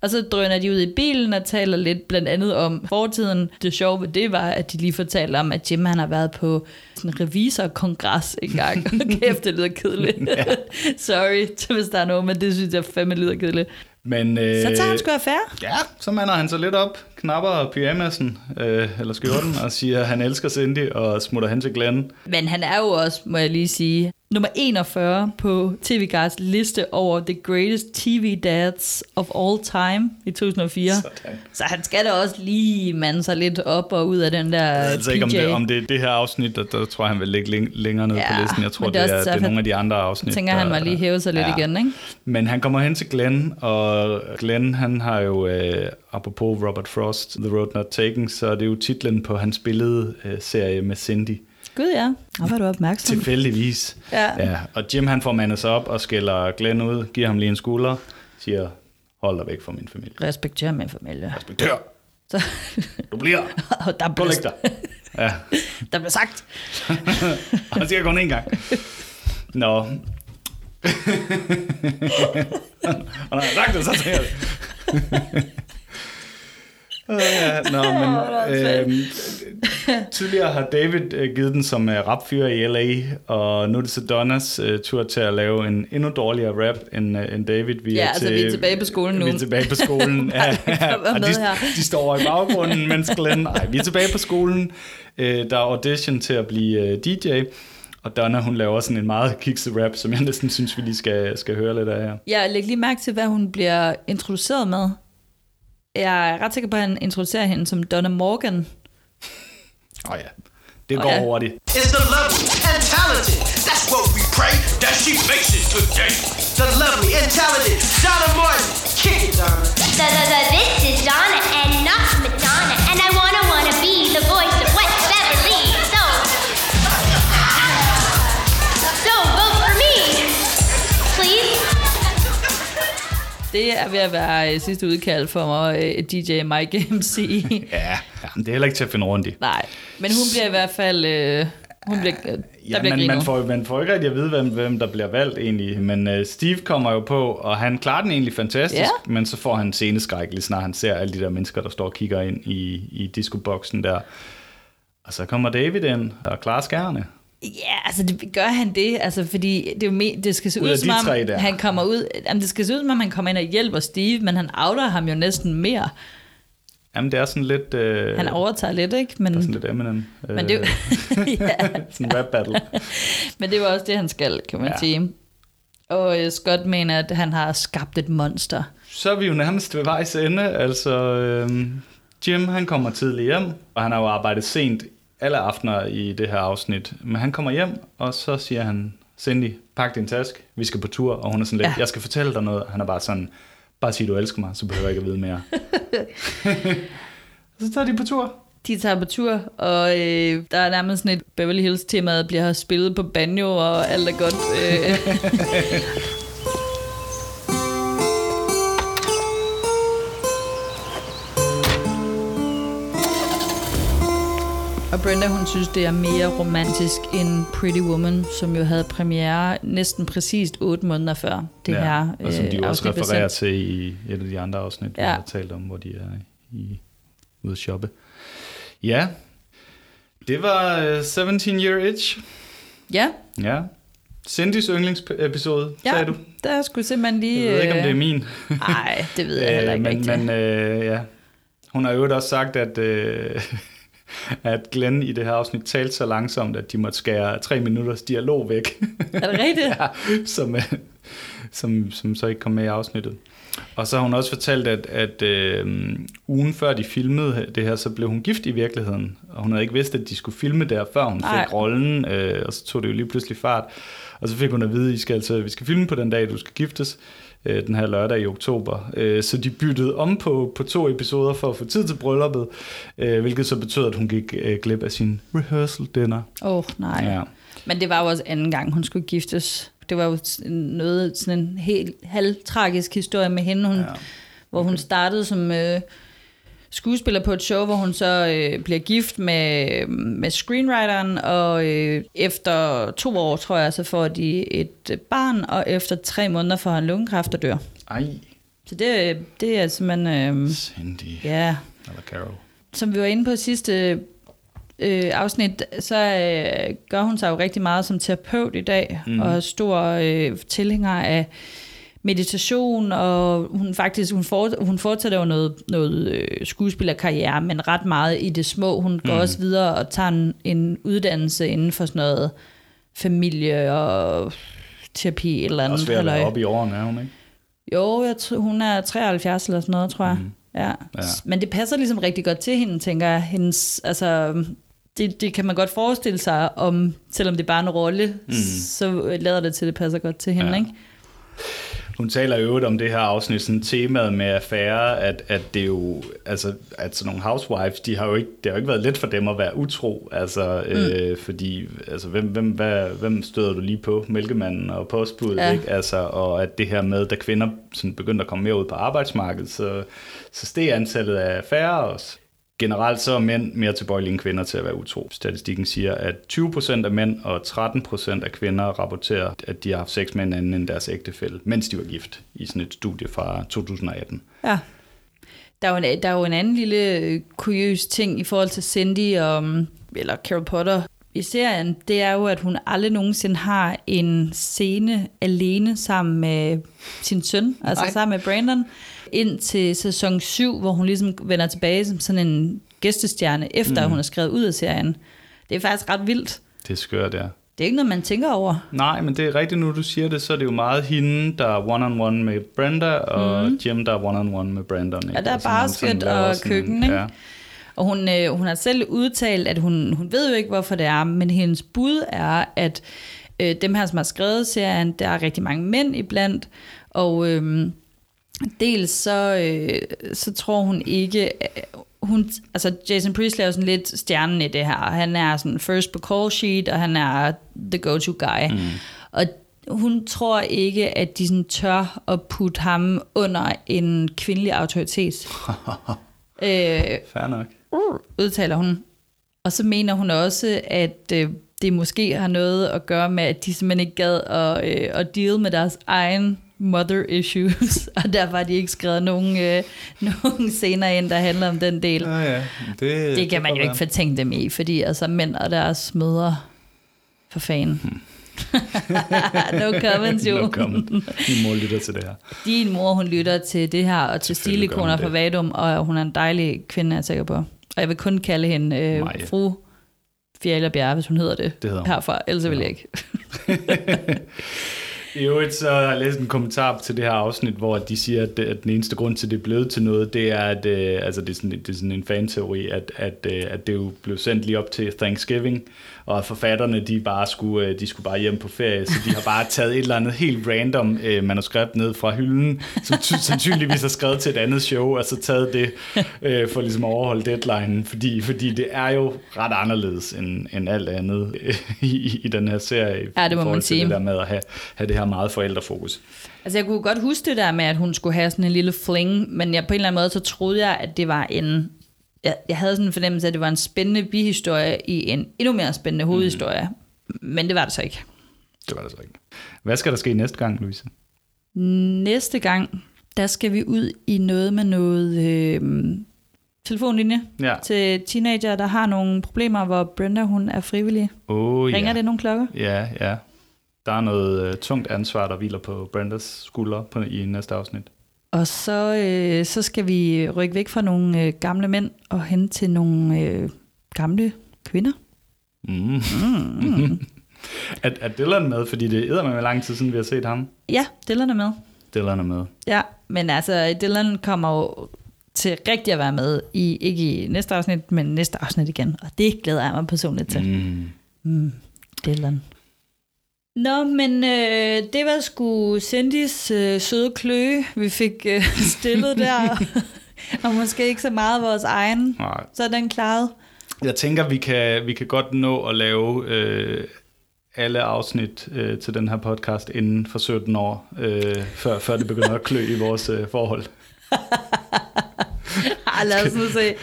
Og så drøner de ud i bilen og taler lidt blandt andet om fortiden. Det sjove ved det var, at de lige fortalte om, at Jim han har været på sådan en revisorkongres en gang. <laughs> <laughs> Kæft, det lyder kedeligt. <laughs> Sorry, hvis der er noget, men det synes jeg fandme lyder kedeligt. Men, øh, Så tager han sgu affære. Ja, så mander han sig lidt op, knapper pyjamasen, øh, eller skjorten, og siger, at han elsker Cindy, og smutter hen til Glenn. Men han er jo også, må jeg lige sige, nummer 41 på TV Guides liste over The Greatest TV Dads of All Time i 2004. Sådan. Så han skal da også lige mande sig lidt op og ud af den der Jeg ved altså ikke, om PJ. det, om det er det her afsnit, der, der tror jeg, han vil ligge læng- længere ned Ja, på listen. Jeg tror, det det er, er det er, nogle af de andre afsnit. Tænker, han må lige hæve sig lidt igen, ikke? Men han kommer hen til Glenn, og Glenn, han har jo, øh, apropos Robert Frost, The Road Not Taken, så er det jo titlen på hans billedserie med Cindy. Gud ja, og var du opmærksom. Tilfældigvis. Ja. ja. Og Jim han får mandet sig op og skælder Glenn ud, giver ham lige en skulder, siger, hold dig væk fra min familie. Respekter min familie. Respektør, Så, du bliver. <laughs> og der blev. Ja, der blev sagt. <laughs> og han siger kun en gang. Nå. <laughs> og når jeg har sagt det, så siger jeg det. Ja, nå, <laughs> men øh, <laughs> tidligere har David øh, givet den som øh, rapfyr i LA, og nu er det så Donnas øh, tur til at lave en endnu dårligere rap end, øh, end David. Vi Ja, altså, vi er tilbage på skolen nu. Vi er tilbage på skolen. <laughs> ja, ja, de, de står i baggrunden, mens Glenn... Nej, vi er tilbage på skolen. Øh, der er audition til at blive øh, DJ, og Donna, hun laver sådan en meget kikset rap, som jeg næsten synes, vi lige skal, skal høre lidt af her. Jeg lægger lige mærke til, hvad hun bliver introduceret med. Jeg er ret sikker på, at han introducerer hende som Donna Morgan. Åh oh, ja, det går Åh, ja. hurtigt. is the lovely and talented. That's what we pray that she makes it today. The lovely and talented Donna Martin. Kick it, Donna. The, Det er ved at være øh, sidste udkald for mig, øh, DJ Mike MC. <laughs> Ja, ja, men det er heller ikke til at finde rundt i. Nej, men hun bliver i hvert fald... Øh, hun bliver, øh, der Ja, bliver man, man, får, man får ikke rigtig at vide, hvem, hvem der bliver valgt egentlig. Men uh, Steve kommer jo på, og han klarer den egentlig fantastisk. Ja. Men så får han sceneskræk, lige snart han ser alle de der mennesker, der står og kigger ind i, i discoboksen der. Og så kommer David ind og klarer skærene. Ja, altså det, gør han det, altså fordi det, er jo me, det skal se Ud ud, som om tre han kommer ud, jamen det skal se ud som om han kommer ind og hjælper Steve, men han outer ham jo næsten mere. Jamen, det er sådan lidt... Øh, Han overtager lidt, ikke? Men, der er sådan lidt Eminem. Øh, men det, er <laughs> ja, sådan en rap battle. men det var også det, han skal, kan man Ja. sige. Og øh, Scott mener, at han har skabt et monster. Så er vi jo nærmest ved vejs ende. Altså, øhm, Jim, han kommer tidligt hjem, og han har jo arbejdet sent alle aftener i det her afsnit. Men han kommer hjem, og så siger han, Cindy, pak din task, vi skal på tur. Og hun er sådan lidt, ja. Jeg skal fortælle dig noget. Han er bare sådan, bare sig, du elsker mig, så behøver jeg ikke at vide mere. <laughs> så tager de på tur. De tager på tur, og øh, der er nærmest sådan et Beverly Hills tema, der bliver spillet på banjo, og alt er godt. Øh. <laughs> Og Brenda, hun synes, det er mere romantisk end Pretty Woman, som jo havde premiere næsten præcist otte måneder før det ja, her og som de øh, også refererer til i et af de andre afsnit, vi Ja. har talt om, hvor de er i, ude at shoppe. Ja, det var øh, 17 Year Itch. Ja, Ja. Cindys yndlingsepisode, ja sagde du. der skulle simpelthen lige... Jeg ved ikke, om det er min. Nej, det ved jeg <laughs> heller ikke men, rigtigt. men øh, ja. Hun har jo også sagt, at, øh, at Glenn i det her afsnit talte så langsomt, at de måtte skære tre minutters dialog væk. Er det rigtigt? <laughs> ja, som, øh, som, som så ikke kom med i afsnittet. Og så har hun også fortalt, at, at øh, ugen før de filmede det her, så blev hun gift i virkeligheden. Og hun havde ikke vidst, at de skulle filme der, før hun Nej. fik rollen. Øh, og så tog det jo lige pludselig fart. Og så fik hun at vide, at I skal altså, vi skal filme på den dag, du skal giftes. Øh, den her lørdag i oktober. Øh, så de byttede om på, på to episoder for at få tid til brylluppet. Øh, hvilket så betød, at hun gik øh, glip af sin rehearsal dinner. Åh, oh, nej. Ja. Men det var jo også anden gang, hun skulle giftes. Det var jo noget, sådan en helt halvtragisk historie med hende, hun, ja. hvor hun startede som øh, skuespiller på et show, hvor hun så øh, bliver gift med, med screenwriteren, og øh, efter to år, tror jeg, så får de et øh, barn, og efter tre måneder får han lungekræft og dør. Ej, Så det, det er simpelthen... Øh, Cindy. ja, Eller Carol. som vi var inde på sidste øh, afsnit, så øh, gør hun sig jo rigtig meget som terapeut i dag, mm. og er stor øh, tilhænger af meditation, og hun faktisk hun, for, hun fortsætter jo noget, noget øh, skuespillerkarriere, men ret meget i det små. Hun går Mhm. også videre og tager en, en uddannelse inden for sådan noget familie og terapi eller andet. Også ved at være oppe i årene, er hun ikke? Jo, jeg tror, hun er 73 eller sådan noget, tror jeg. Mm. Ja. Ja. Men det passer ligesom rigtig godt til hende, tænker jeg. Hendes, altså, det, det kan man godt forestille sig, om, selvom det er bare en rolle, mm. så lader det til, at det passer godt til hende, ja. ikke? Hun taler i øvrigt om det her afsnit, sådan temaet med affære, at, at det jo, altså, at sådan nogle housewives, de har jo ikke, det har jo ikke været let for dem at være utro, altså, mm. øh, fordi, altså, hvem, hvem, hvad, hvem støder du lige på? Mælkemanden og postbuddet. Ja. ikke? Altså, og at det her med, da kvinder sådan begyndte at komme mere ud på arbejdsmarkedet, så, så steg antallet af affærer også. Generelt så er mænd mere tilbøjelige end kvinder til at være utro. Statistikken siger, at 20% af mænd og 13% af kvinder rapporterer, at de har haft sex med en anden end deres ægtefælle, mens de var gift, i sådan et studie fra 2018. Ja. Der er, jo en, der er jo en anden lille øh, kuriøs ting i forhold til Cindy og, mm, eller Carol Potter i serien, det er jo, at hun aldrig nogensinde har en scene alene sammen med sin søn, altså Nej. sammen med Brandon, ind til sæson 7, hvor hun ligesom vender tilbage som sådan en gæstestjerne, efter mm. hun er skrevet ud af serien. Det er faktisk ret vildt. Det er skørt, ja. Det er ikke noget, man tænker over. Nej, men det er rigtigt, nu du siger det, så er det jo meget hende, der er one-on-one med Brenda, og mm. Jim, der er one-on-one med Brandon. Ikke? Ja, der er Altså, basket og sådan- køkken, ikke? Ja. Og hun, øh, hun har selv udtalt, at hun, hun ved jo ikke, hvorfor det er, men hendes bud er, at øh, dem her, som har skrevet serien, der er rigtig mange mænd iblandt, og øh, dels så, øh, så tror hun ikke, øh, hun, altså Jason Priestley er jo sådan lidt stjernen i det her. Han er sådan first på call sheet, og han er the go-to guy. Mm. Og hun tror ikke, at de sådan tør at putte ham under en kvindelig autoritet. <laughs> øh, Fair nok. udtaler hun. Og så mener hun også, at øh, det måske har noget at gøre med, at de simpelthen ikke gad at, øh, at deal med deres egen mother issues, <laughs> og derfor har de ikke skrevet nogen, øh, <laughs> nogen scener ind, der handler om den del. Ja, ja. Det, Det kan man jo ikke fortænke dem i, fordi altså mænd og deres mødre, For fanden. <laughs> no comments, jo. No comment. Min mor lytter til det her. Din mor, hun lytter til det her, og til stilikoner fra Vadum, og hun er en dejlig kvinde, er jeg sikker på. Og jeg vil kun kalde hende øh, Maja. fru Fjæler Bjerre, hvis hun hedder det, Det hedder hun. herfra. Ellers vil jeg ikke. I øvrigt så har jeg læst en kommentar til det her afsnit, hvor de siger, at, at den eneste grund til, at det er blevet til noget, det er, at øh, altså det, er sådan, det er sådan en fanteori, at, at, øh, at det jo blev sendt lige op til Thanksgiving, og at forfatterne, de bare skulle, øh, de skulle bare hjem på ferie, så de har bare taget et eller andet helt random øh, manuskript ned fra hylden, som ty- sandsynligvis er skrevet til et andet show, og så taget det øh, for ligesom at overholde deadline, fordi, fordi det er jo ret anderledes end, end alt andet øh, i, i den her serie, Ja, det må i forhold til sige. det der med at have, have det her meget forældrefokus. Altså, jeg kunne godt huske det der med, at hun skulle have sådan en lille fling, men jeg, på en eller anden måde, så troede jeg, at det var en... Jeg, jeg havde sådan en fornemmelse, at det var en spændende bihistorie i en endnu mere spændende hovedhistorie. Mm. Men det var det så ikke. Det var det så ikke. Hvad skal der ske næste gang, Louise? Næste gang, der skal vi ud i noget med noget øh, telefonlinje Ja. til teenager, der har nogle problemer, hvor Brenda hun er frivillig. Oh, Ringer ja. det nogle klokker? Ja, ja. Der er noget uh, tungt ansvar, der hviler på Brendas skuldre på, i næste afsnit. Og så, øh, så skal vi rykke væk fra nogle øh, gamle mænd og hen til nogle øh, gamle kvinder. Mm. Mm. <laughs> er, er Dylan med? Fordi det er med lang tid siden, vi har set ham. Ja, Dylan er med. Dylan er med. Ja, men altså, Dylan kommer jo til rigtig at være med i, ikke i næste afsnit, men næste afsnit igen. Og det glæder jeg mig personligt til. Mm. Mm, Dylan. Nå, men øh, det var sgu Cindys øh, søde kløe, vi fik øh, <laughs> stillet der. <laughs> og måske ikke så meget vores egen. Nej. Så er den klaret. Jeg tænker, vi kan, vi kan godt nå at lave øh, alle afsnit øh, til den her podcast inden for 17 år, øh, før, før det begynder at klø i vores øh, forhold. <laughs> Ej, lad os nu se.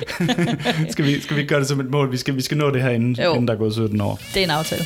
skal, vi, skal vi gøre det som et mål? Vi skal, vi skal nå det her, inden, Jo. inden der er gået 17 år. Det er en aftale.